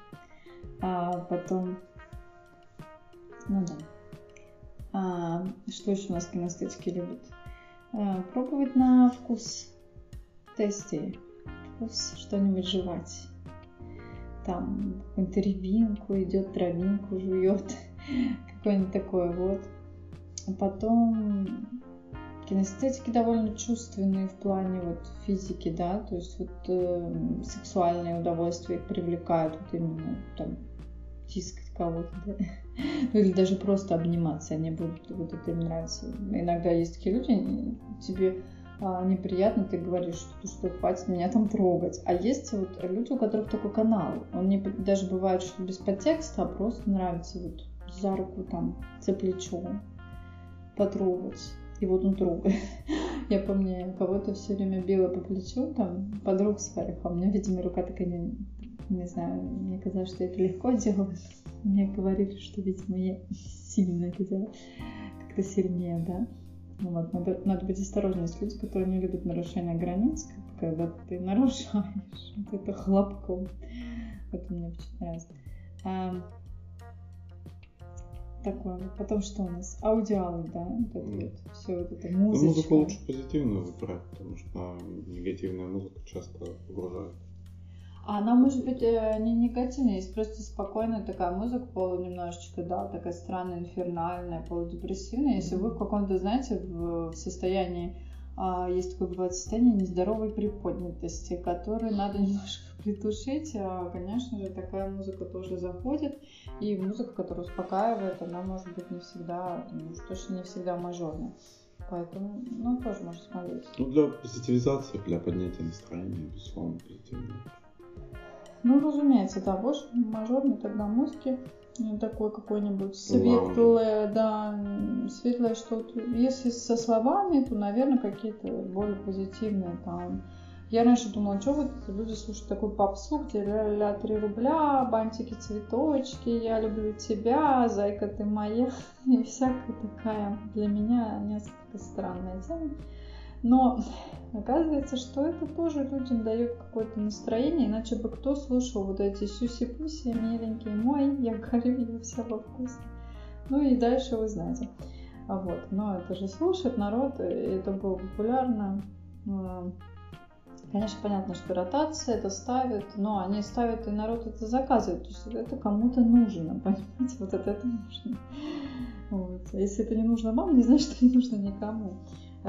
B: А потом... Ну да. А, что еще у нас кинестетики любят? А, пробовать на вкус. Тести. Вкус что-нибудь жевать там какую-нибудь рябинку, идет травинку, жует, какое-нибудь такое вот. А потом кинестетики довольно чувственные в плане вот физики, да, то есть вот э, сексуальные удовольствия их привлекают вот именно там тискать кого-то, да? ну или даже просто обниматься, они будут, вот это им нравится. Иногда есть такие люди, тебе неприятно, ты говоришь, что, что хватит меня там трогать. А есть вот люди, у которых такой канал. Он не даже бывает, что без подтекста, а просто нравится вот за руку там, за плечо потрогать. И вот он трогает. Я помню, кого-то все время била по плечу, там, подруг своих, а у меня, видимо, рука такая, не, не знаю, мне казалось, что это легко делаю. Мне говорили, что, видимо, я сильно это делаю, как-то сильнее, да. Ну вот, надо, надо быть осторожнее с людьми, которые не любят нарушение границ, когда ты нарушаешь вот это хлопком. Это мне очень нравится. А, такое. Потом что у нас? Аудиалы, да? Вот это mm. вот, все вот это музыка.
A: Ну, музыку лучше позитивную выбирать, потому что негативная музыка часто погружает.
B: А она может быть э, не негативная, есть просто спокойная такая музыка, полу немножечко, да, такая странная, инфернальная, полудепрессивная. Если вы в каком-то, знаете, в состоянии, а, есть такое бывает состояние нездоровой приподнятости, которое надо немножко притушить, а, конечно же, такая музыка тоже заходит. И музыка, которая успокаивает, она может быть не всегда, ну, точно не всегда мажорная. Поэтому, ну, тоже можно смотреть.
A: Ну, для позитивизации, для поднятия настроения, безусловно, позитивно.
B: Ну, разумеется, да, больше мажорный тогда музыки такой какой-нибудь светлое, да, светлое что-то. Если со словами, то, наверное, какие-то более позитивные там. Я раньше думала, что вот люди слушают такую попсу, где ля-ля 3 рубля, бантики, цветочки, я люблю тебя, зайка ты моя, и всякая такая для меня несколько странная тема. Но оказывается, что это тоже людям дает какое-то настроение, иначе бы кто слушал вот эти сюси-пуси, миленький мой, я горю, я вся во вкусе. Ну и дальше вы знаете. А вот, но это же слушает народ, и это было популярно. А, Конечно, понятно, что ротация это ставят, но они ставят, и народ это заказывает. То есть это кому-то нужно, понимаете? Вот это, это нужно. Вот. Если это не нужно вам, не значит, что не нужно никому.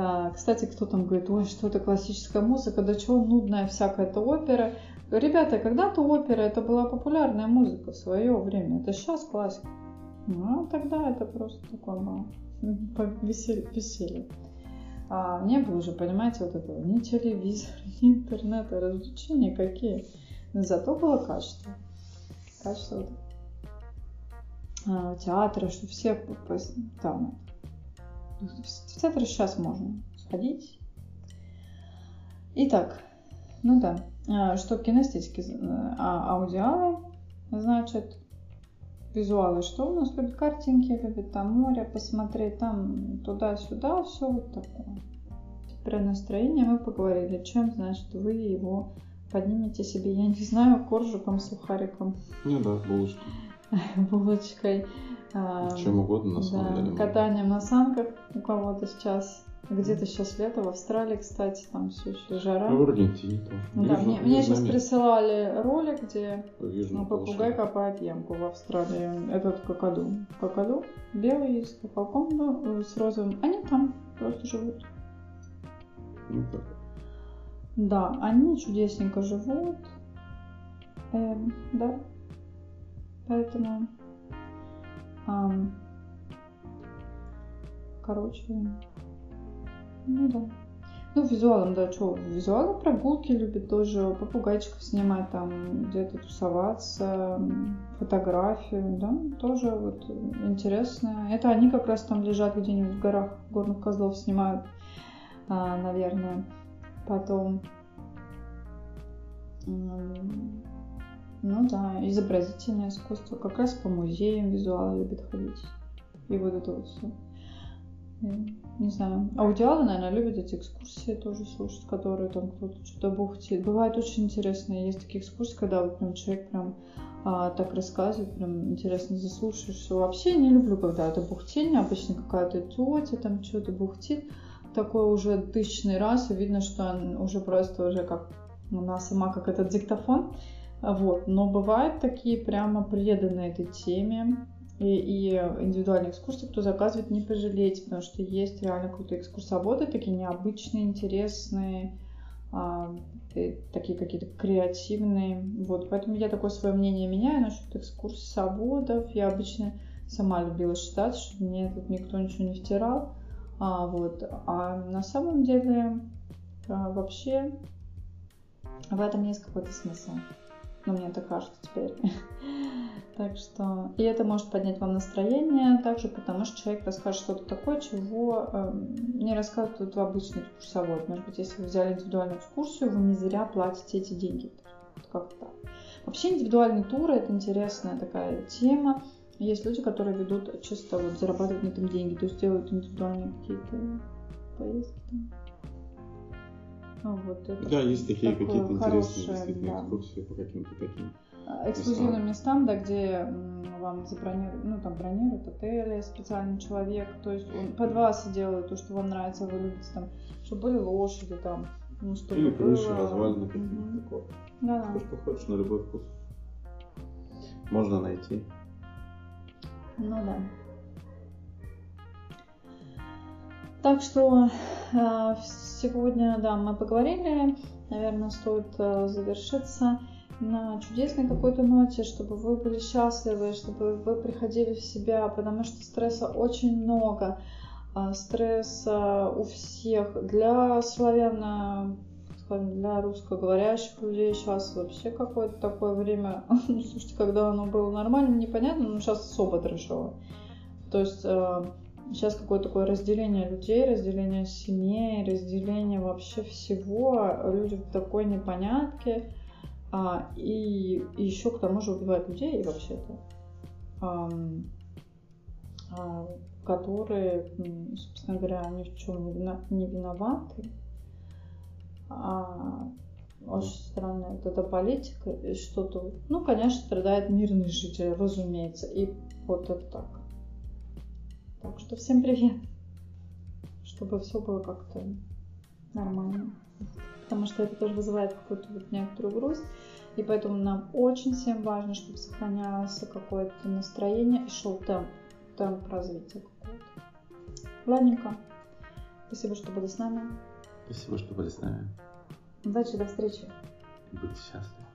B: А, кстати, кто там говорит, ой, что это классическая музыка, да чего нудная всякая это опера. Ребята, когда-то опера это была популярная музыка в свое время. Это сейчас классика. Ну, а тогда это просто такое было веселье. А не было уже, понимаете, вот этого ни телевизора, ни интернета, развлечения какие. Но зато было качество. Качество вот, а, театра, что все там. В театр сейчас можно сходить. Итак, ну да, а, что кинестетики, а, аудиалы, значит, визуалы, что у нас любит картинки, любит там море посмотреть, там туда-сюда, все вот такое. Про настроение мы поговорили. Чем, значит, вы его поднимете себе, я не знаю, коржиком, сухариком.
A: Ну да, булочкой.
B: Булочкой.
A: А, Чем угодно, на самом
B: да,
A: деле.
B: Катанием на санках у кого-то сейчас. Где-то сейчас лето, в Австралии, кстати, там все еще жара.
A: А в Аргентине тоже.
B: Да, мне, мне сейчас присылали ролик, где
A: ну,
B: попугай копает ямку в Австралии. Этот какаду. Какаду белый с колпаком, ну, с розовым. Они там просто живут.
A: Ну, так.
B: Да, они чудесненько живут. Эм, да. Поэтому... Эм, короче, ну да. Ну, визуалом, да, что, визуалы прогулки любит тоже, попугайчиков снимать, там, где-то тусоваться, фотографию, да, тоже вот интересно. Это они как раз там лежат где-нибудь в горах, горных козлов снимают, а, наверное. Потом, ну да, изобразительное искусство, как раз по музеям визуалы любят ходить. И вот это вот все не знаю. Аудиалы, наверное, любят эти экскурсии тоже слушать, которые там кто-то что-то бухтит. Бывает очень интересно. Есть такие экскурсии, когда вот прям человек прям а, так рассказывает, прям интересно заслушаешься. Вообще не люблю, когда это бухтение. Обычно какая-то тетя там что-то бухтит. Такой уже тысячный раз, и видно, что он уже просто уже как она сама как этот диктофон. Вот. Но бывают такие прямо преданные этой теме и, и индивидуальные экскурсии, кто заказывает, не пожалейте, потому что есть реально крутые экскурсоводы, такие необычные, интересные, а, такие какие-то креативные. Вот, поэтому я такое свое мнение меняю насчет экскурсоводов. Я обычно сама любила считать, что мне тут никто ничего не втирал. А, вот. а на самом деле а, вообще в этом есть какой-то смысл. Ну, мне так кажется теперь. Так что, и это может поднять вам настроение также, потому что человек расскажет что-то такое, чего э, не рассказывают в обычный курсовой. Может быть, если вы взяли индивидуальную экскурсию, вы не зря платите эти деньги. Как так. Вообще индивидуальные туры это интересная такая тема. Есть люди, которые ведут чисто вот зарабатывают на этом деньги, то есть делают индивидуальные какие-то поездки.
A: Ну, вот, это да, есть такие какие-то интересные действительно да. экскурсии по каким-то таким
B: эксклюзивным местам, да, где вам забронируют, ну, там бронируют отели, специальный человек, то есть он под вас делает то, что вам нравится, вы любите, там, чтобы были лошади, там,
A: ну, чтобы Или крыши, было... развалины какие-то такое.
B: Да.
A: Все, что хочешь, на любой вкус. Можно найти.
B: Ну да. Так что э, сегодня, да, мы поговорили. Наверное, стоит э, завершиться на чудесной какой-то ноте, чтобы вы были счастливы, чтобы вы приходили в себя, потому что стресса очень много. А, стресса у всех. Для скажем, для русскоговорящих людей сейчас вообще какое-то такое время, слушайте, когда оно было нормально, непонятно, но сейчас особо трешово. То есть сейчас какое-то такое разделение людей, разделение семей, разделение вообще всего. Люди в такой непонятке а, и, и еще к тому же убивают людей вообще-то, а, а, которые, собственно говоря, ни в чем не виноваты. А, очень странная вот эта политика, и что-то, ну, конечно, страдает мирный житель, разумеется, и вот это так. Так что всем привет, чтобы все было как-то нормально. потому что это тоже вызывает какую-то вот некоторую грусть. И поэтому нам очень всем важно, чтобы сохранялось какое-то настроение и шел темп, темп развития какого-то. Ладненько. Спасибо, что были с нами.
A: Спасибо, что были с нами.
B: Удачи, до встречи.
A: Будьте счастливы.